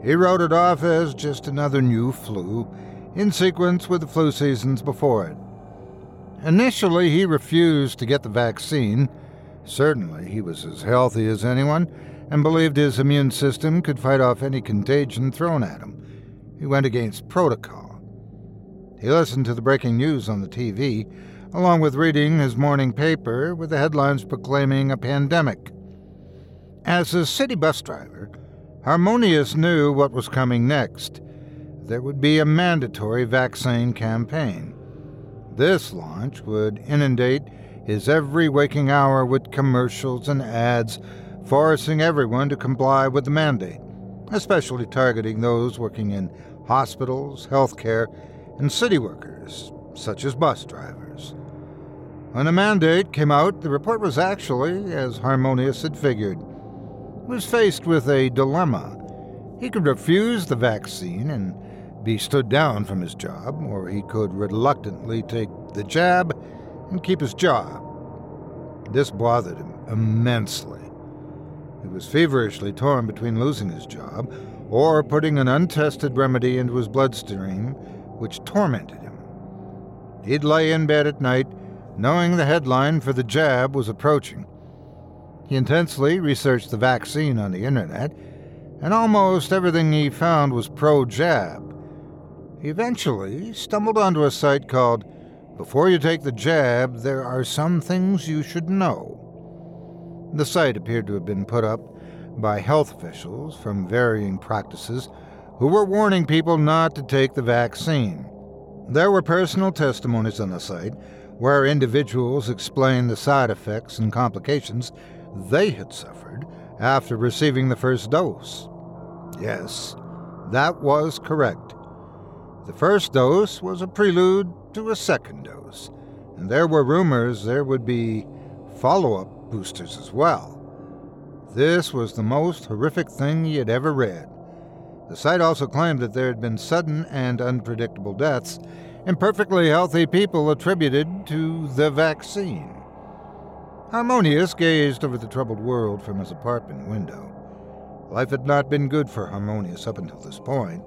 Speaker 1: he wrote it off as just another new flu, in sequence with the flu seasons before it. Initially, he refused to get the vaccine. Certainly, he was as healthy as anyone and believed his immune system could fight off any contagion thrown at him. He went against protocol. He listened to the breaking news on the TV, along with reading his morning paper with the headlines proclaiming a pandemic. As a city bus driver, Harmonious knew what was coming next. There would be a mandatory vaccine campaign. This launch would inundate his every waking hour with commercials and ads, forcing everyone to comply with the mandate, especially targeting those working in hospitals, healthcare, and city workers, such as bus drivers. When the mandate came out, the report was actually as harmonious had figured was faced with a dilemma. He could refuse the vaccine and be stood down from his job, or he could reluctantly take the jab and keep his job. This bothered him immensely. He was feverishly torn between losing his job or putting an untested remedy into his bloodstream, which tormented him. He'd lay in bed at night, knowing the headline for the jab was approaching. He intensely researched the vaccine on the internet, and almost everything he found was pro jab. He eventually stumbled onto a site called Before You Take the Jab, There Are Some Things You Should Know. The site appeared to have been put up by health officials from varying practices who were warning people not to take the vaccine. There were personal testimonies on the site where individuals explained the side effects and complications they had suffered after receiving the first dose. Yes, that was correct. The first dose was a prelude to a second dose, and there were rumors there would be follow up boosters as well. This was the most horrific thing he had ever read. The site also claimed that there had been sudden and unpredictable deaths in perfectly healthy people attributed to the vaccine. Harmonious gazed over the troubled world from his apartment window. Life had not been good for Harmonious up until this point.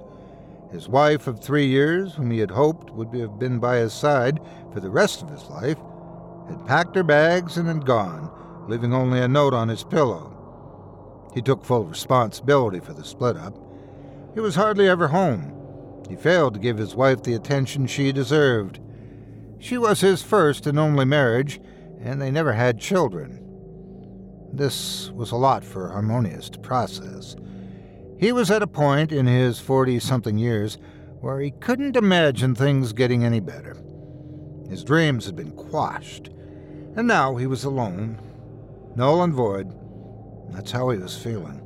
Speaker 1: His wife of three years, whom he had hoped would have been by his side for the rest of his life, had packed her bags and had gone, leaving only a note on his pillow. He took full responsibility for the split up. He was hardly ever home. He failed to give his wife the attention she deserved. She was his first and only marriage, and they never had children. This was a lot for Harmonious to process. He was at a point in his 40 something years where he couldn't imagine things getting any better. His dreams had been quashed, and now he was alone, null and void. That's how he was feeling.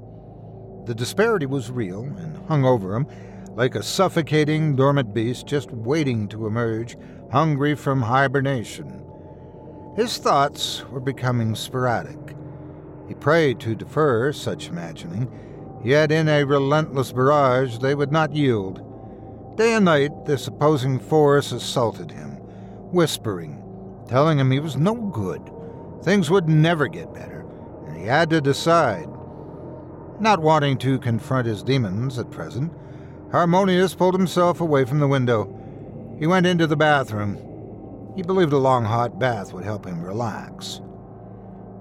Speaker 1: The disparity was real and hung over him like a suffocating, dormant beast just waiting to emerge, hungry from hibernation. His thoughts were becoming sporadic. He prayed to defer such imagining, yet in a relentless barrage they would not yield. Day and night this opposing force assaulted him, whispering, telling him he was no good, things would never get better, and he had to decide. Not wanting to confront his demons at present, Harmonious pulled himself away from the window. He went into the bathroom, He believed a long hot bath would help him relax.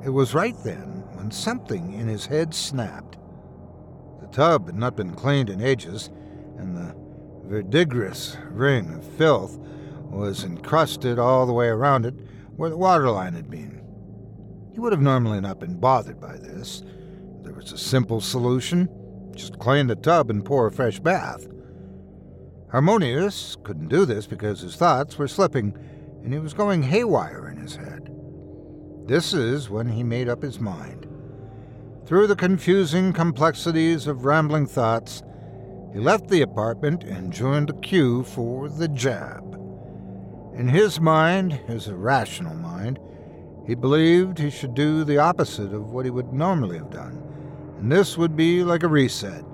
Speaker 1: It was right then when something in his head snapped. The tub had not been cleaned in ages, and the verdigris ring of filth was encrusted all the way around it where the water line had been. He would have normally not been bothered by this. There was a simple solution just clean the tub and pour a fresh bath. Harmonious couldn't do this because his thoughts were slipping and he was going haywire in his head. This is when he made up his mind. Through the confusing complexities of rambling thoughts, he left the apartment and joined the queue for the jab. In his mind, his irrational mind, he believed he should do the opposite of what he would normally have done, and this would be like a reset.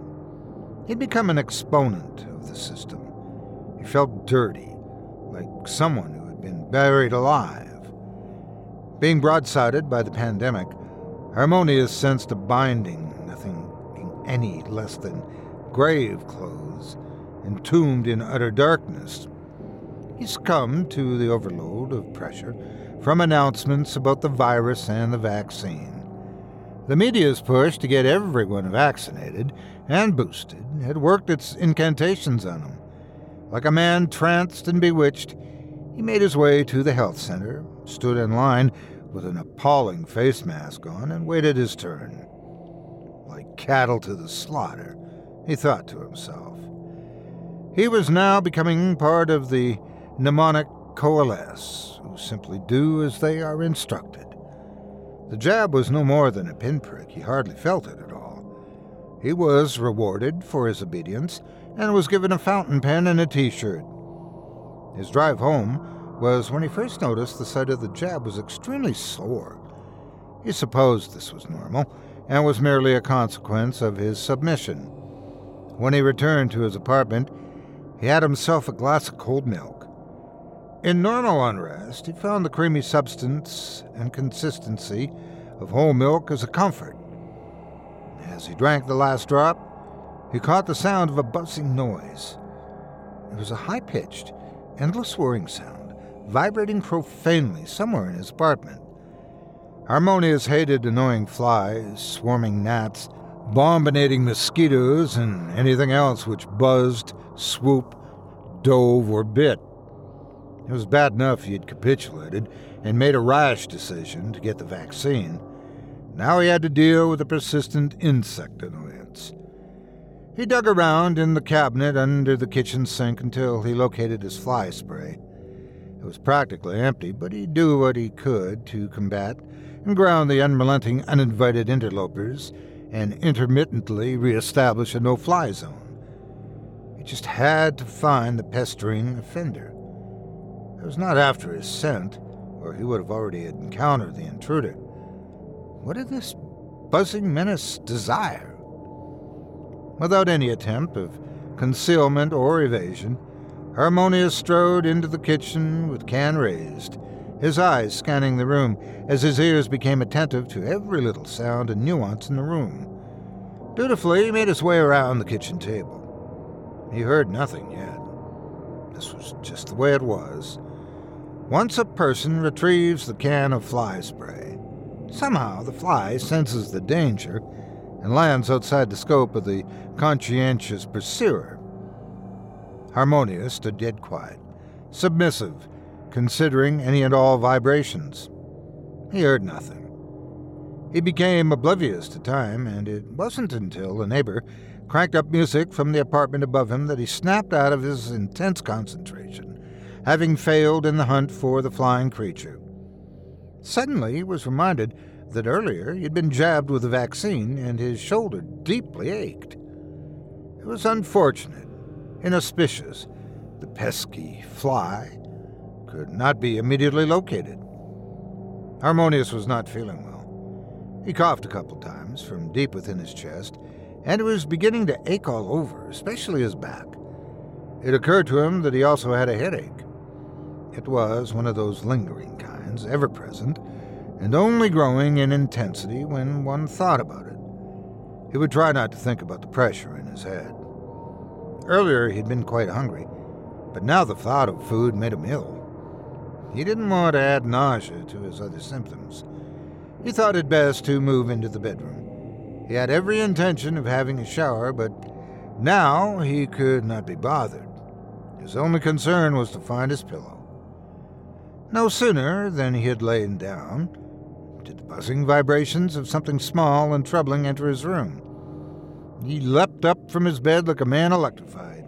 Speaker 1: He'd become an exponent of the system. He felt dirty, like someone who had been buried alive. Being broadsided by the pandemic, Harmonious sensed a binding, nothing any less than grave clothes, entombed in utter darkness. He succumbed to the overload of pressure from announcements about the virus and the vaccine. The media's push to get everyone vaccinated and boosted had worked its incantations on him. Like a man tranced and bewitched, he made his way to the health center, stood in line with an appalling face mask on, and waited his turn. Like cattle to the slaughter, he thought to himself. He was now becoming part of the mnemonic coalesce, who simply do as they are instructed. The jab was no more than a pinprick, he hardly felt it at all. He was rewarded for his obedience and was given a fountain pen and a t shirt. His drive home was when he first noticed the site of the jab was extremely sore. He supposed this was normal and was merely a consequence of his submission. When he returned to his apartment, he had himself a glass of cold milk. In normal unrest, he found the creamy substance and consistency of whole milk as a comfort. As he drank the last drop, he caught the sound of a buzzing noise. It was a high pitched, endless whirring sound vibrating profanely somewhere in his apartment. Harmonious hated annoying flies, swarming gnats, bombinating mosquitoes, and anything else which buzzed, swooped, dove, or bit. It was bad enough he had capitulated and made a rash decision to get the vaccine. Now he had to deal with a persistent insect annoyance. He dug around in the cabinet under the kitchen sink until he located his fly spray. It was practically empty, but he'd do what he could to combat and ground the unrelenting uninvited interlopers and intermittently reestablish a no fly zone. He just had to find the pestering offender. It was not after his scent, or he would have already encountered the intruder. What did this buzzing menace desire? Without any attempt of concealment or evasion, Harmonious strode into the kitchen with can raised, his eyes scanning the room as his ears became attentive to every little sound and nuance in the room. Dutifully, he made his way around the kitchen table. He heard nothing yet. This was just the way it was. Once a person retrieves the can of fly spray, somehow the fly senses the danger and lands outside the scope of the conscientious pursuer. Harmonious stood dead quiet, submissive, considering any and all vibrations. He heard nothing. He became oblivious to time, and it wasn't until a neighbor cranked up music from the apartment above him that he snapped out of his intense concentration, having failed in the hunt for the flying creature. Suddenly, he was reminded that earlier he had been jabbed with a vaccine and his shoulder deeply ached. It was unfortunate inauspicious. The pesky fly could not be immediately located. Harmonious was not feeling well. He coughed a couple times from deep within his chest, and it was beginning to ache all over, especially his back. It occurred to him that he also had a headache. It was one of those lingering kinds, ever present, and only growing in intensity when one thought about it. He would try not to think about the pressure in his head. Earlier, he'd been quite hungry, but now the thought of food made him ill. He didn't want to add nausea to his other symptoms. He thought it best to move into the bedroom. He had every intention of having a shower, but now he could not be bothered. His only concern was to find his pillow. No sooner than he had lain down did the buzzing vibrations of something small and troubling enter his room. He leapt up from his bed like a man electrified.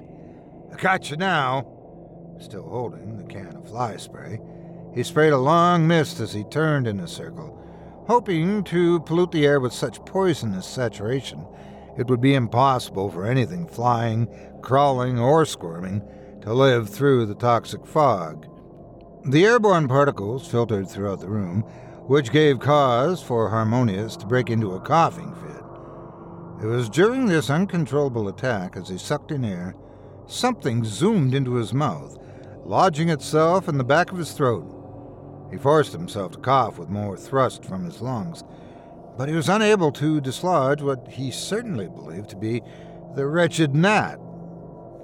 Speaker 1: I got you now. Still holding the can of fly spray, he sprayed a long mist as he turned in a circle, hoping to pollute the air with such poisonous saturation it would be impossible for anything flying, crawling, or squirming to live through the toxic fog. The airborne particles filtered throughout the room, which gave cause for Harmonious to break into a coughing fit. It was during this uncontrollable attack, as he sucked in air, something zoomed into his mouth, lodging itself in the back of his throat. He forced himself to cough with more thrust from his lungs, but he was unable to dislodge what he certainly believed to be the wretched gnat.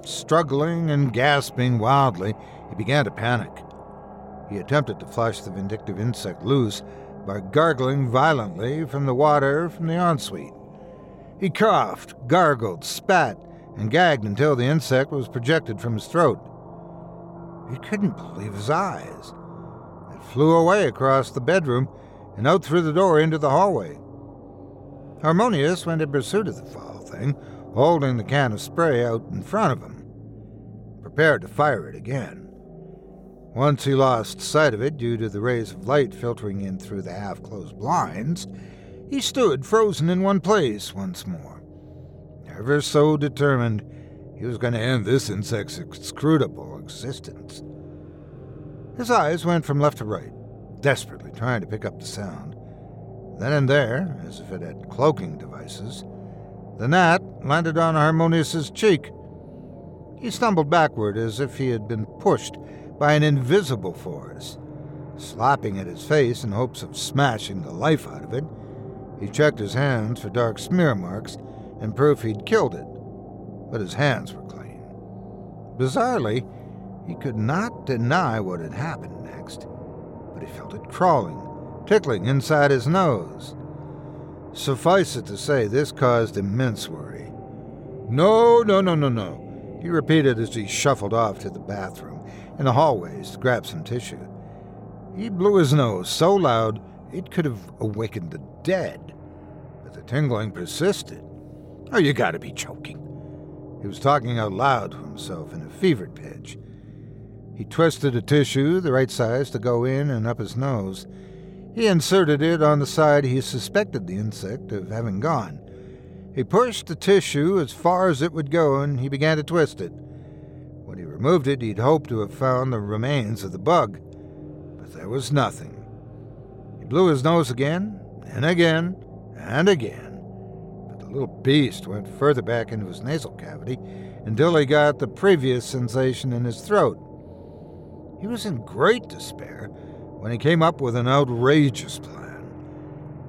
Speaker 1: Struggling and gasping wildly, he began to panic. He attempted to flush the vindictive insect loose by gargling violently from the water from the ensuite. He coughed, gargled, spat, and gagged until the insect was projected from his throat. He couldn't believe his eyes. It flew away across the bedroom and out through the door into the hallway. Harmonious went in pursuit of the foul thing, holding the can of spray out in front of him, prepared to fire it again. Once he lost sight of it due to the rays of light filtering in through the half closed blinds, he stood frozen in one place once more. Ever so determined, he was going to end this insect's inscrutable existence. His eyes went from left to right, desperately trying to pick up the sound. Then and there, as if it had cloaking devices, the gnat landed on Harmonious's cheek. He stumbled backward as if he had been pushed by an invisible force. Slapping at his face in hopes of smashing the life out of it, he checked his hands for dark smear marks and proof he'd killed it, but his hands were clean. Bizarrely, he could not deny what had happened next, but he felt it crawling, tickling inside his nose. Suffice it to say, this caused immense worry. No, no, no, no, no, he repeated as he shuffled off to the bathroom in the hallways to grab some tissue. He blew his nose so loud it could have awakened the dead, but the tingling persisted. Oh, you gotta be choking. He was talking out loud to himself in a fevered pitch. He twisted a tissue the right size to go in and up his nose. He inserted it on the side he suspected the insect of having gone. He pushed the tissue as far as it would go and he began to twist it. When he removed it, he'd hoped to have found the remains of the bug, but there was nothing. He blew his nose again, and again, and again, but the little beast went further back into his nasal cavity until he got the previous sensation in his throat. He was in great despair when he came up with an outrageous plan.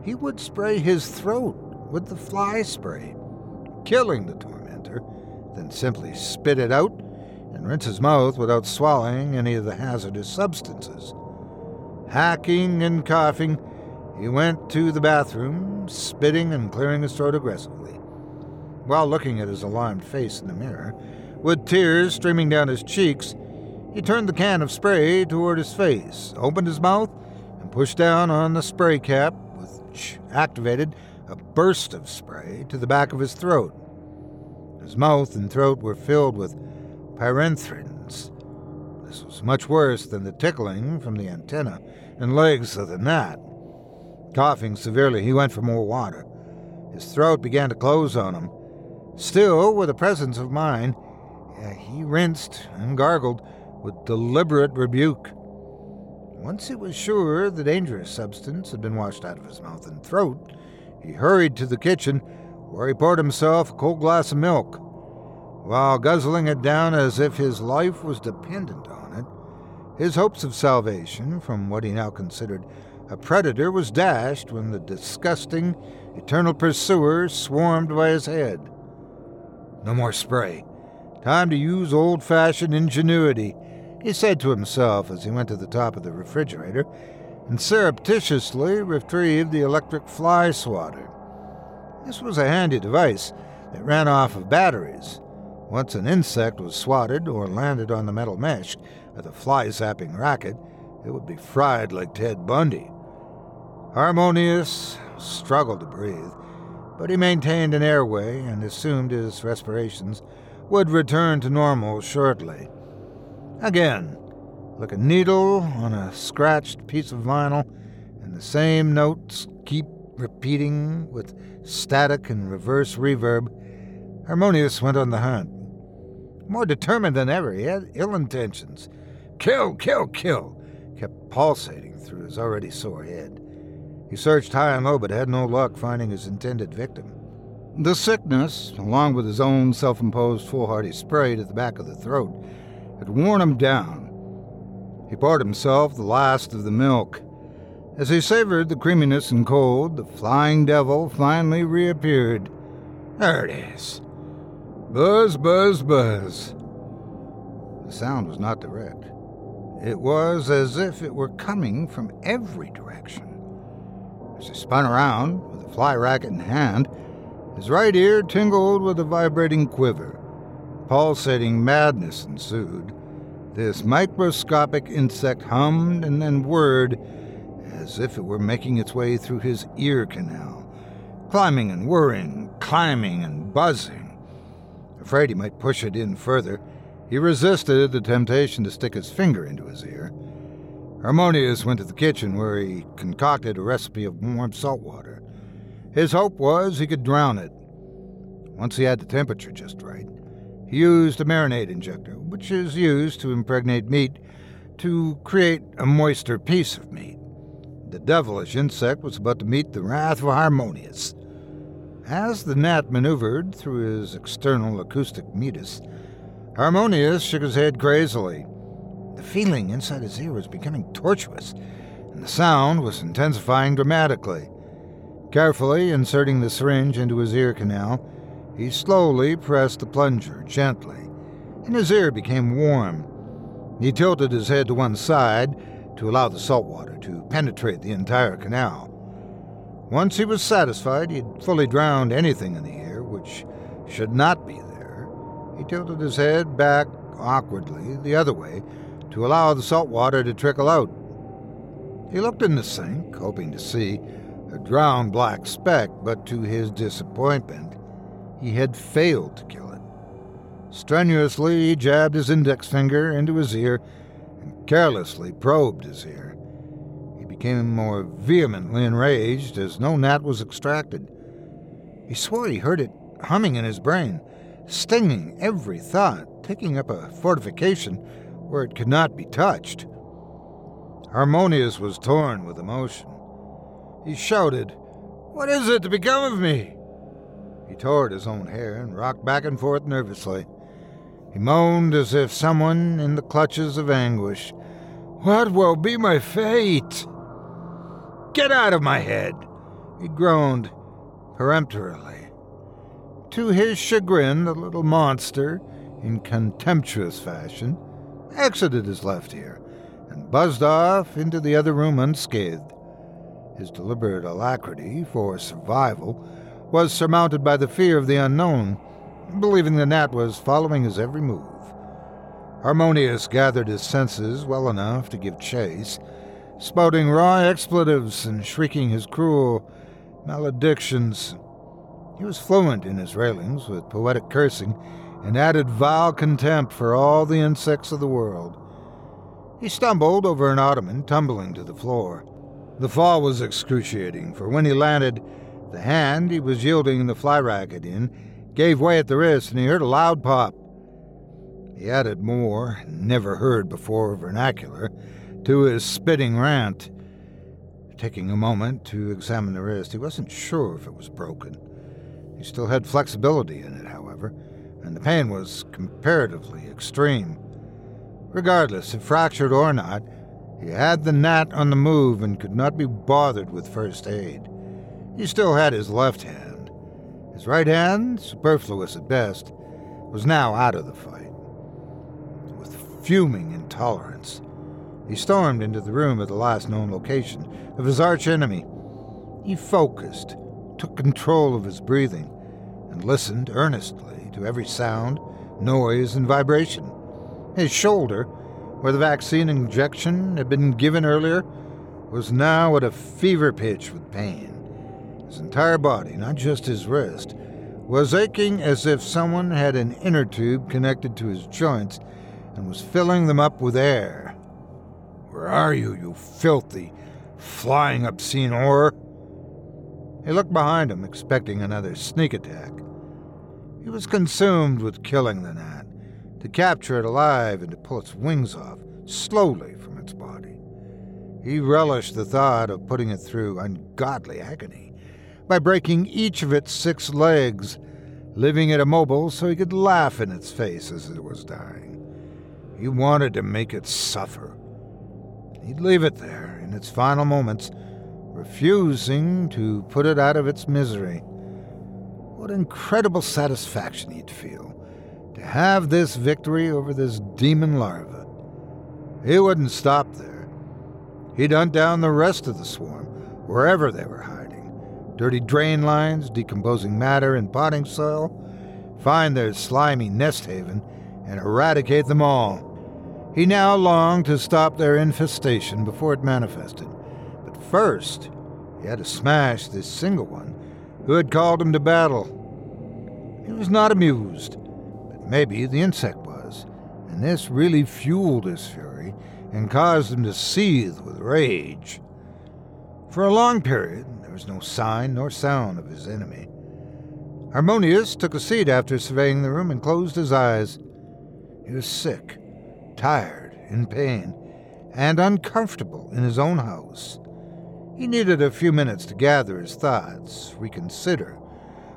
Speaker 1: He would spray his throat with the fly spray, killing the tormentor, then simply spit it out and rinse his mouth without swallowing any of the hazardous substances. Hacking and coughing, he went to the bathroom, spitting and clearing his throat aggressively. While looking at his alarmed face in the mirror, with tears streaming down his cheeks, he turned the can of spray toward his face, opened his mouth, and pushed down on the spray cap, which activated a burst of spray to the back of his throat. His mouth and throat were filled with pyrethrins. This was much worse than the tickling from the antenna and legs of the gnat. Coughing severely, he went for more water. His throat began to close on him. Still, with a presence of mind, eh, he rinsed and gargled with deliberate rebuke. Once he was sure the dangerous substance had been washed out of his mouth and throat, he hurried to the kitchen, where he poured himself a cold glass of milk. While guzzling it down as if his life was dependent his hopes of salvation from what he now considered a predator was dashed when the disgusting, eternal pursuer swarmed by his head. No more spray. Time to use old fashioned ingenuity. he said to himself as he went to the top of the refrigerator and surreptitiously retrieved the electric fly swatter. This was a handy device that ran off of batteries. Once an insect was swatted or landed on the metal mesh with a fly zapping racket, it would be fried like Ted Bundy. Harmonious struggled to breathe, but he maintained an airway and assumed his respirations would return to normal shortly. Again, like a needle on a scratched piece of vinyl, and the same notes keep repeating with static and reverse reverb, Harmonious went on the hunt. More determined than ever, he had ill intentions. Kill, kill, kill, kept pulsating through his already sore head. He searched high and low, but had no luck finding his intended victim. The sickness, along with his own self imposed foolhardy spray to the back of the throat, had worn him down. He poured himself the last of the milk. As he savored the creaminess and cold, the flying devil finally reappeared. There it is. Buzz, buzz, buzz. The sound was not direct. It was as if it were coming from every direction. As he spun around, with the fly racket in hand, his right ear tingled with a vibrating quiver. Pulsating madness ensued. This microscopic insect hummed and then whirred as if it were making its way through his ear canal, climbing and whirring, climbing and buzzing. Afraid he might push it in further, he resisted the temptation to stick his finger into his ear. Harmonious went to the kitchen where he concocted a recipe of warm salt water. His hope was he could drown it. Once he had the temperature just right, he used a marinade injector, which is used to impregnate meat to create a moister piece of meat. The devilish insect was about to meet the wrath of Harmonious. As the gnat maneuvered through his external acoustic meatus, Harmonious shook his head crazily. The feeling inside his ear was becoming tortuous, and the sound was intensifying dramatically. Carefully inserting the syringe into his ear canal, he slowly pressed the plunger gently, and his ear became warm. He tilted his head to one side to allow the salt water to penetrate the entire canal. Once he was satisfied he had fully drowned anything in the ear which should not be he tilted his head back awkwardly the other way to allow the salt water to trickle out. He looked in the sink, hoping to see a drowned black speck, but to his disappointment, he had failed to kill it. Strenuously, he jabbed his index finger into his ear and carelessly probed his ear. He became more vehemently enraged as no gnat was extracted. He swore he heard it humming in his brain, stinging every thought, taking up a fortification where it could not be touched. Harmonious was torn with emotion. He shouted, What is it to become of me? He tore at his own hair and rocked back and forth nervously. He moaned as if someone in the clutches of anguish. What will be my fate? Get out of my head! He groaned peremptorily. To his chagrin, the little monster, in contemptuous fashion, exited his left ear and buzzed off into the other room unscathed. His deliberate alacrity for survival was surmounted by the fear of the unknown, believing the gnat was following his every move. Harmonious gathered his senses well enough to give chase, spouting raw expletives and shrieking his cruel maledictions. He was fluent in his railings with poetic cursing and added vile contempt for all the insects of the world. He stumbled over an ottoman, tumbling to the floor. The fall was excruciating, for when he landed, the hand he was yielding the fly racket in gave way at the wrist, and he heard a loud pop. He added more, never heard before vernacular, to his spitting rant. Taking a moment to examine the wrist, he wasn't sure if it was broken. He still had flexibility in it, however, and the pain was comparatively extreme. Regardless, if fractured or not, he had the gnat on the move and could not be bothered with first aid. He still had his left hand. His right hand, superfluous at best, was now out of the fight. With fuming intolerance. He stormed into the room at the last known location of his archenemy. He focused, took control of his breathing, and listened earnestly to every sound, noise, and vibration. His shoulder, where the vaccine injection had been given earlier, was now at a fever pitch with pain. His entire body, not just his wrist, was aching as if someone had an inner tube connected to his joints and was filling them up with air. Where are you, you filthy, flying obscene whore? He looked behind him, expecting another sneak attack. He was consumed with killing the gnat, to capture it alive and to pull its wings off, slowly from its body. He relished the thought of putting it through ungodly agony by breaking each of its six legs, leaving it immobile so he could laugh in its face as it was dying. He wanted to make it suffer. He'd leave it there in its final moments, refusing to put it out of its misery. What incredible satisfaction he'd feel to have this victory over this demon larva. He wouldn't stop there. He'd hunt down the rest of the swarm, wherever they were hiding. Dirty drain lines, decomposing matter in potting soil, find their slimy nest haven, and eradicate them all. He now longed to stop their infestation before it manifested. First, he had to smash this single one who had called him to battle. He was not amused, but maybe the insect was, and this really fueled his fury and caused him to seethe with rage. For a long period, there was no sign nor sound of his enemy. Harmonious took a seat after surveying the room and closed his eyes. He was sick, tired, in pain, and uncomfortable in his own house. He needed a few minutes to gather his thoughts, reconsider,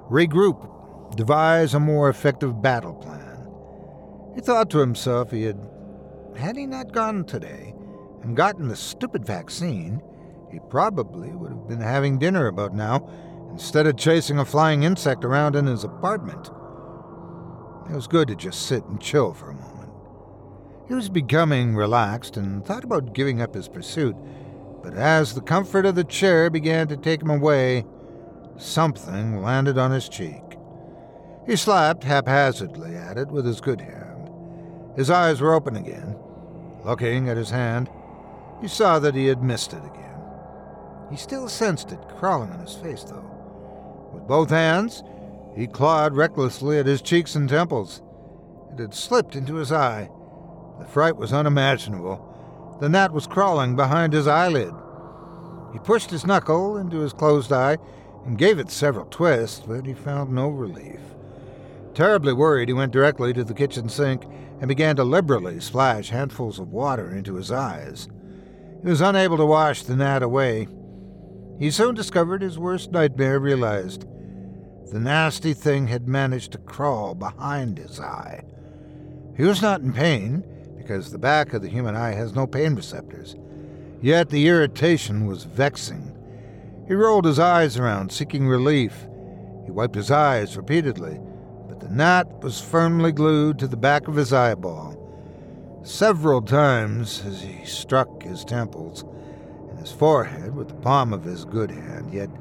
Speaker 1: regroup, devise a more effective battle plan. He thought to himself he had had he not gone today and gotten the stupid vaccine, he probably would have been having dinner about now instead of chasing a flying insect around in his apartment. It was good to just sit and chill for a moment. He was becoming relaxed and thought about giving up his pursuit, but as the comfort of the chair began to take him away, something landed on his cheek. He slapped haphazardly at it with his good hand. His eyes were open again. Looking at his hand, he saw that he had missed it again. He still sensed it crawling on his face, though. With both hands, he clawed recklessly at his cheeks and temples. It had slipped into his eye. The fright was unimaginable. The gnat was crawling behind his eyelid. He pushed his knuckle into his closed eye and gave it several twists, but he found no relief. Terribly worried, he went directly to the kitchen sink and began to liberally splash handfuls of water into his eyes. He was unable to wash the gnat away. He soon discovered his worst nightmare realized. The nasty thing had managed to crawl behind his eye. He was not in pain, because the back of the human eye has no pain receptors. Yet the irritation was vexing. He rolled his eyes around, seeking relief. He wiped his eyes repeatedly, but the gnat was firmly glued to the back of his eyeball. Several times as he struck his temples and his forehead with the palm of his good hand, yet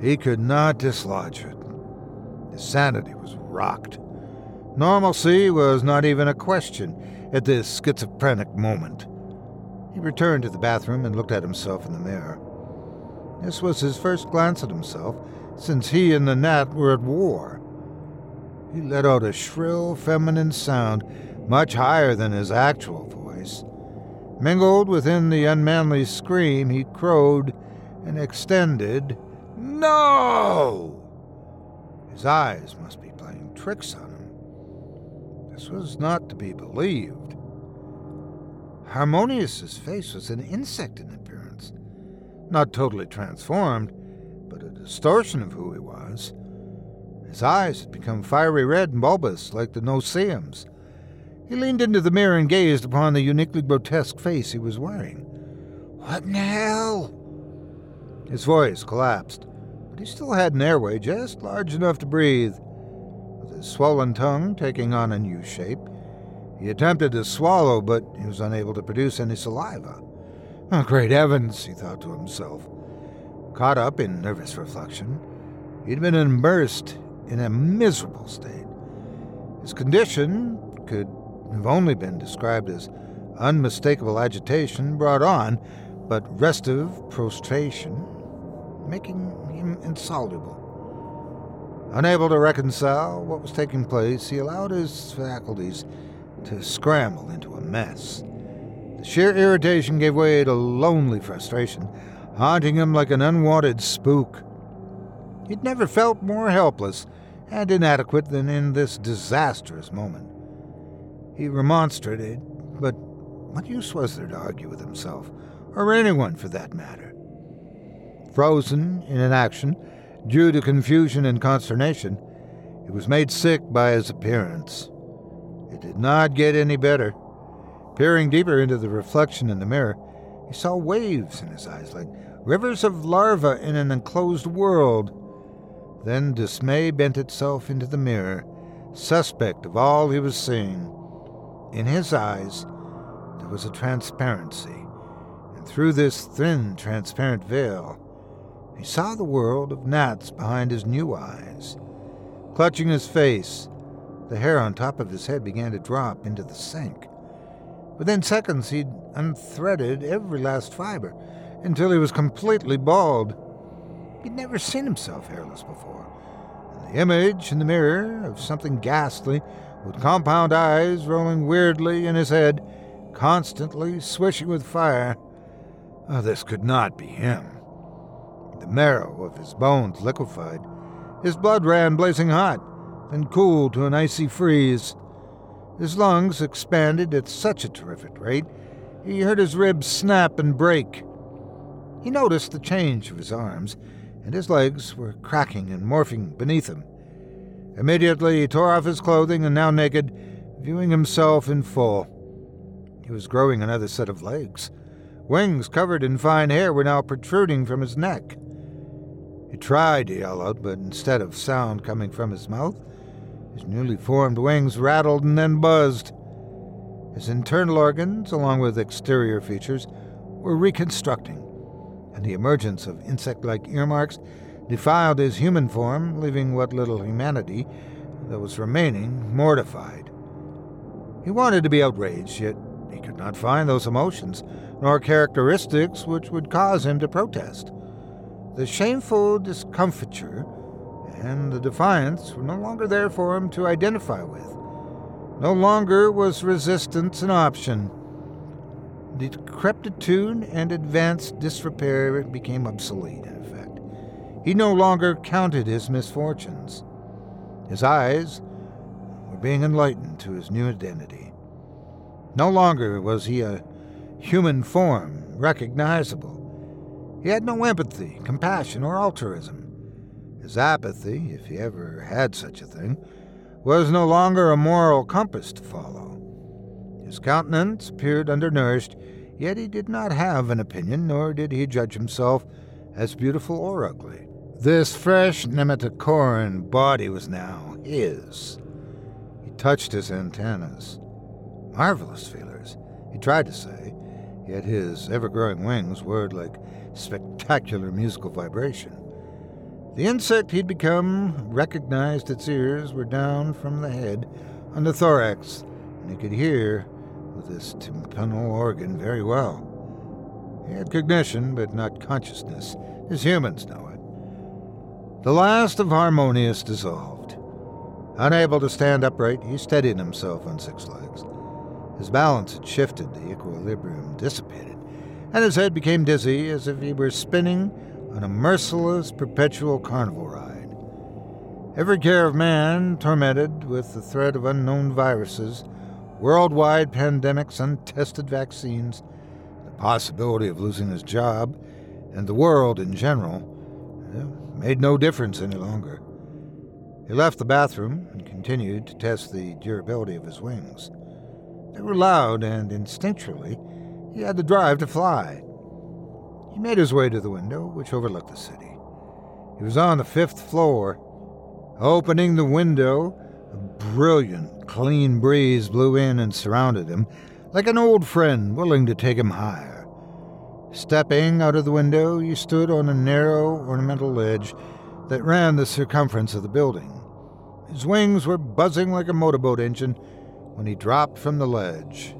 Speaker 1: he could not dislodge it. His sanity was rocked. Normalcy was not even a question at this schizophrenic moment. He returned to the bathroom and looked at himself in the mirror. This was his first glance at himself since he and the gnat were at war. He let out a shrill feminine sound much higher than his actual voice. Mingled within the unmanly scream, he crowed and extended, No! His eyes must be playing tricks on him. This was not to be believed. Harmonious's face was an insect in appearance, not totally transformed, but a distortion of who he was. His eyes had become fiery red and bulbous like the no-see-ums. He leaned into the mirror and gazed upon the uniquely grotesque face he was wearing. What in hell? His voice collapsed, but he still had an airway just large enough to breathe. With his swollen tongue taking on a new shape, He attempted to swallow, but he was unable to produce any saliva. Oh, great heavens, he thought to himself. Caught up in nervous reflection, he'd been immersed in a miserable state. His condition could have only been described as unmistakable agitation brought on, but restive prostration, making him insoluble. Unable to reconcile what was taking place, he allowed his faculties to scramble into a mess. The sheer irritation gave way to lonely frustration, haunting him like an unwanted spook. He'd never felt more helpless and inadequate than in this disastrous moment. He remonstrated, but what use was there to argue with himself, or anyone for that matter? Frozen in inaction, due to confusion and consternation, he was made sick by his appearance. It did not get any better. Peering deeper into the reflection in the mirror, he saw waves in his eyes like rivers of larvae in an enclosed world. Then dismay bent itself into the mirror, suspect of all he was seeing. In his eyes, there was a transparency, and through this thin, transparent veil, he saw the world of gnats behind his new eyes. Clutching his face, the hair on top of his head began to drop into the sink. Within seconds, he'd unthreaded every last fiber until he was completely bald. He'd never seen himself hairless before. The image in the mirror of something ghastly, with compound eyes rolling weirdly in his head, constantly swishing with fire. Oh, this could not be him. The marrow of his bones liquefied. His blood ran blazing hot, then cooled to an icy freeze. His lungs expanded at such a terrific rate, he heard his ribs snap and break. He noticed the change of his arms, and his legs were cracking and morphing beneath him. Immediately he tore off his clothing and now naked, viewing himself in full. He was growing another set of legs. Wings covered in fine hair were now protruding from his neck. He tried to yell out, but instead of sound coming from his mouth, his newly formed wings rattled and then buzzed. His internal organs, along with exterior features, were reconstructing, and the emergence of insect like earmarks defiled his human form, leaving what little humanity that was remaining mortified. He wanted to be outraged, yet he could not find those emotions nor characteristics which would cause him to protest. The shameful discomfiture and the defiance were no longer there for him to identify with. No longer was resistance an option. The decrepitude and advanced disrepair became obsolete, in effect. He no longer counted his misfortunes. His eyes were being enlightened to his new identity. No longer was he a human form, recognizable. He had no empathy, compassion, or altruism. His apathy, if he ever had such a thing, was no longer a moral compass to follow. His countenance appeared undernourished, yet he did not have an opinion, nor did he judge himself as beautiful or ugly. This fresh Nematoceran body was now his. He touched his antennas. Marvelous feelers, he tried to say, yet his ever growing wings whirred like spectacular musical vibration. The insect he'd become recognized its ears were down from the head on the thorax, and he could hear with his tympanal organ very well. He had cognition, but not consciousness, as humans know it. The last of Harmonious dissolved. Unable to stand upright, he steadied himself on six legs. His balance had shifted, the equilibrium dissipated, and his head became dizzy as if he were spinning on a merciless perpetual carnival ride. Every care of man tormented with the threat of unknown viruses, worldwide pandemics, untested vaccines, the possibility of losing his job, and the world in general eh, made no difference any longer. He left the bathroom and continued to test the durability of his wings. They were loud, and instinctually, he had the drive to fly. He made his way to the window, which overlooked the city. He was on the fifth floor. Opening the window, a brilliant clean breeze blew in and surrounded him, like an old friend willing to take him higher. Stepping out of the window, you stood on a narrow ornamental ledge that ran the circumference of the building. His wings were buzzing like a motorboat engine when he dropped from the ledge.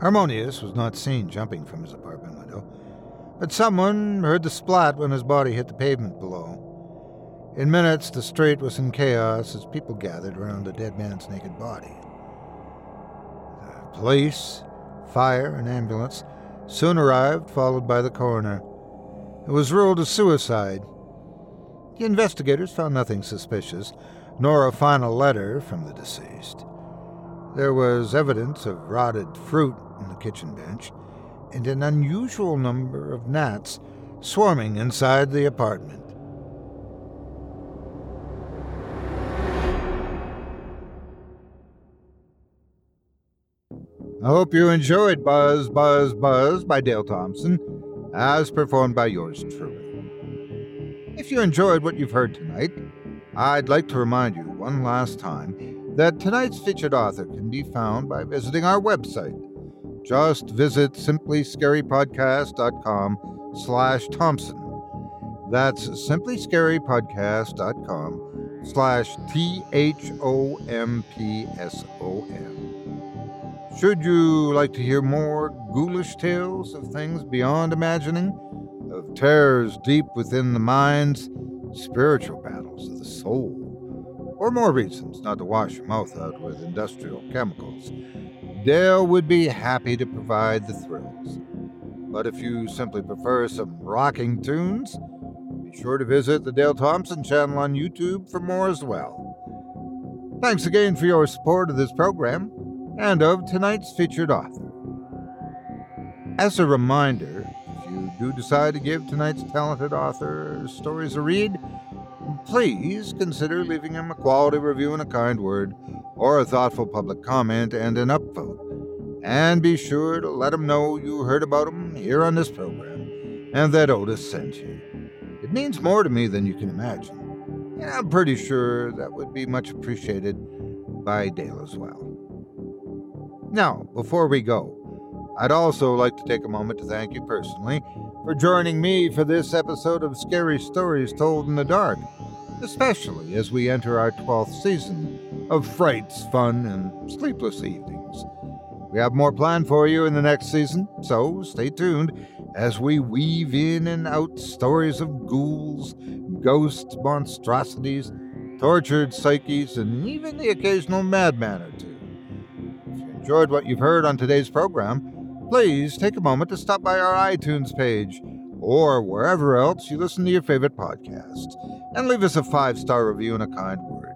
Speaker 1: Harmonious was not seen jumping from his but someone heard the splat when his body hit the pavement below. In minutes, the street was in chaos as people gathered around the dead man's naked body. The police, fire, and ambulance soon arrived, followed by the coroner. It was ruled a suicide. The investigators found nothing suspicious, nor a final letter from the deceased. There was evidence of rotted fruit in the kitchen bench, and an unusual number of gnats swarming inside the apartment. I hope you enjoyed Buzz, Buzz, Buzz by Dale Thompson, as performed by yours truly. If you enjoyed what you've heard tonight, I'd like to remind you one last time that tonight's featured author can be found by visiting our website. Just visit simplyscarypodcast.com slash Thompson. That's simplyscarypodcast.com slash T-H-O-M-P-S-O-N. Should you like to hear more ghoulish tales of things beyond imagining, of terrors deep within the minds, spiritual battles of the soul, or more reasons not to wash your mouth out with industrial chemicals, Dale would be happy to provide the thrills. But if you simply prefer some rocking tunes, be sure to visit the Dale Thompson channel on YouTube for more as well. Thanks again for your support of this program and of tonight's featured author. As a reminder, if you do decide to give tonight's talented author stories a read, please consider mm. leaving him a quality review and a kind word, or a thoughtful public comment and an upvote. And be sure to let him know you heard about him here on this program and that Otis sent you. It means more to me than you can imagine. And I'm pretty sure that would be much appreciated by Dale as well. Now, before we go, I'd also like to take a moment to thank you personally for joining me for this episode of Scary Stories Told in the Dark, especially as we enter our 12th season of frights, fun, and sleepless evenings. We have more planned for you in the next season, so stay tuned as we weave in and out stories of ghouls, ghosts, monstrosities, tortured psyches, and even the occasional madman or two If you enjoyed what you've heard on today's program, please take a moment to stop by our iTunes page or wherever else you listen to your favorite podcasts and leave us a five star review and a kind word.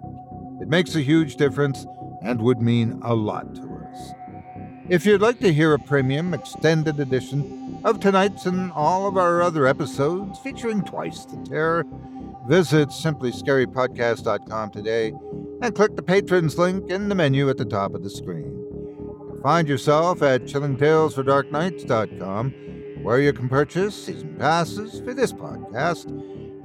Speaker 1: It makes a huge difference and would mean a lot to us. If you'd like to hear a premium extended edition of tonight's and all of our other episodes featuring twice the terror, visit simplyscarypodcast.com today and click the patrons link in the menu at the top of the screen. Find yourself at chillingtalesfordarknights.com, where you can purchase season passes for this podcast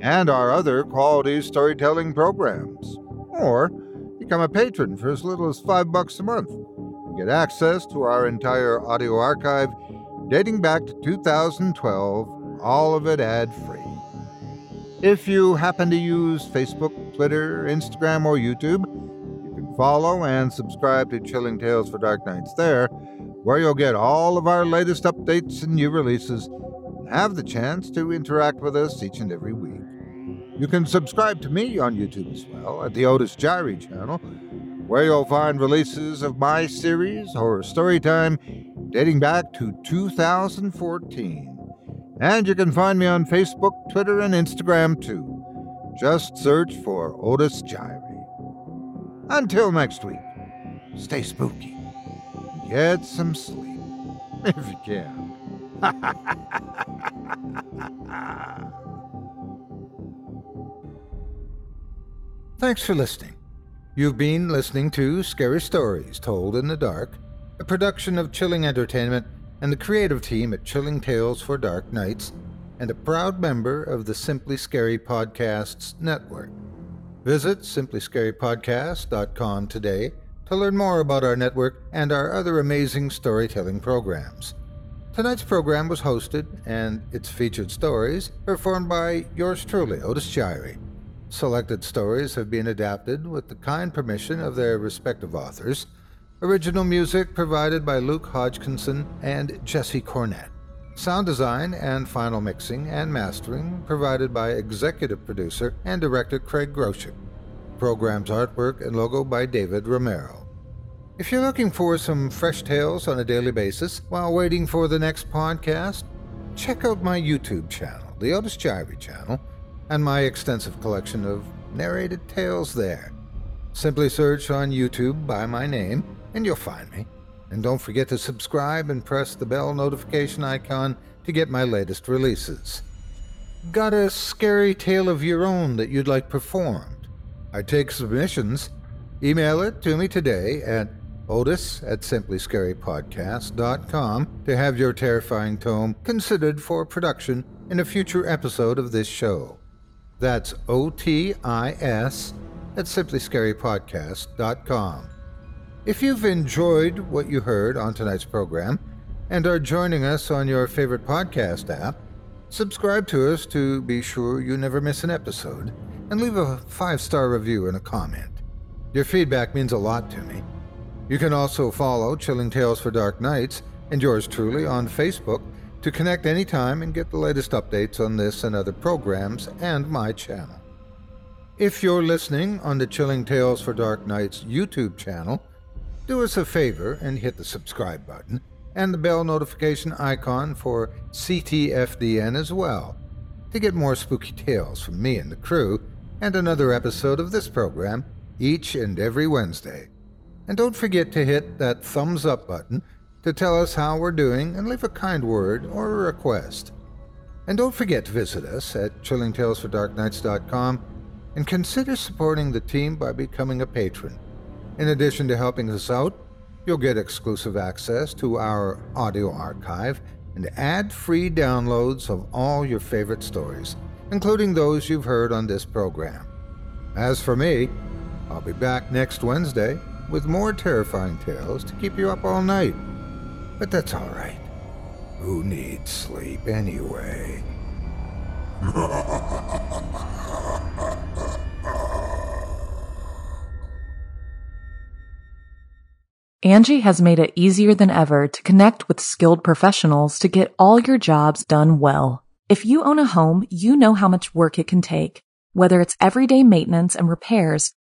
Speaker 1: and our other quality storytelling programs. Or become a patron for as little as five bucks a month and get access to our entire audio archive dating back to 2012, all of it ad free. If you happen to use Facebook, Twitter, Instagram, or YouTube, you can Follow and subscribe to Chilling Tales for Dark Nights there, where you'll get all of our latest updates and new releases and have the chance to interact with us each and every week. You can subscribe to me on YouTube as well at the Otis Jiry channel, where you'll find releases of my series, Horror Storytime, dating back to 2014. And you can find me on Facebook, Twitter, and Instagram too. Just search for Otis Jiry. Until next week, stay spooky. Get some sleep, if you can. Thanks for listening. You've been listening to Scary Stories Told in the Dark, a production of Chilling Entertainment and the creative team at Chilling Tales for Dark Nights, and a proud member of the Simply Scary Podcasts Network. Visit simplyscarypodcast.com today to learn more about our network and our other amazing storytelling programs. Tonight's program was hosted and its featured stories performed by yours truly, Otis Jiry. Selected stories have been adapted with the kind permission of their respective authors. Original music provided by Luke Hodgkinson and Jesse Cornett. Sound design and final mixing and mastering provided by executive producer and director Craig Groshek. Program's artwork and logo by David Romero. If you're looking for some fresh tales on a daily basis while waiting for the next podcast, check out my YouTube channel, the Otis Jiry channel, and my extensive collection of narrated tales there. Simply search on YouTube by my name and you'll find me. And don't forget to subscribe and press the bell notification icon to get my latest releases. Got a scary tale of your own that you'd like performed? I take submissions. Email it to me today at otis at simplyscarypodcast.com to have your terrifying tome considered for production in a future episode of this show. That's O T I S at simplyscarypodcast.com. If you've enjoyed what you heard on tonight's program and are joining us on your favorite podcast app, subscribe to us to be sure you never miss an episode and leave a five star review and a comment. Your feedback means a lot to me. You can also follow Chilling Tales for Dark Nights and yours truly on Facebook to connect anytime and get the latest updates on this and other programs and my channel. If you're listening on the Chilling Tales for Dark Nights YouTube channel, do us a favor and hit the subscribe button and the bell notification icon for CTFDN as well to get more spooky tales from me and the crew and another episode of this program each and every Wednesday. And don't forget to hit that thumbs up button to tell us how we're doing and leave a kind word or a request. And don't forget to visit us at chillingtalesfordarknights.com and consider supporting the team by becoming a patron. In addition to helping us out, you'll get exclusive access to our audio archive and ad free downloads of all your favorite stories, including those you've heard on this program. As for me, I'll be back next Wednesday with more terrifying tales to keep you up all night. But that's all right. Who needs sleep anyway?
Speaker 4: Angi has made it easier than ever to connect with skilled professionals to get all your jobs done well. If you own a home, you know how much work it can take, whether it's everyday maintenance and repairs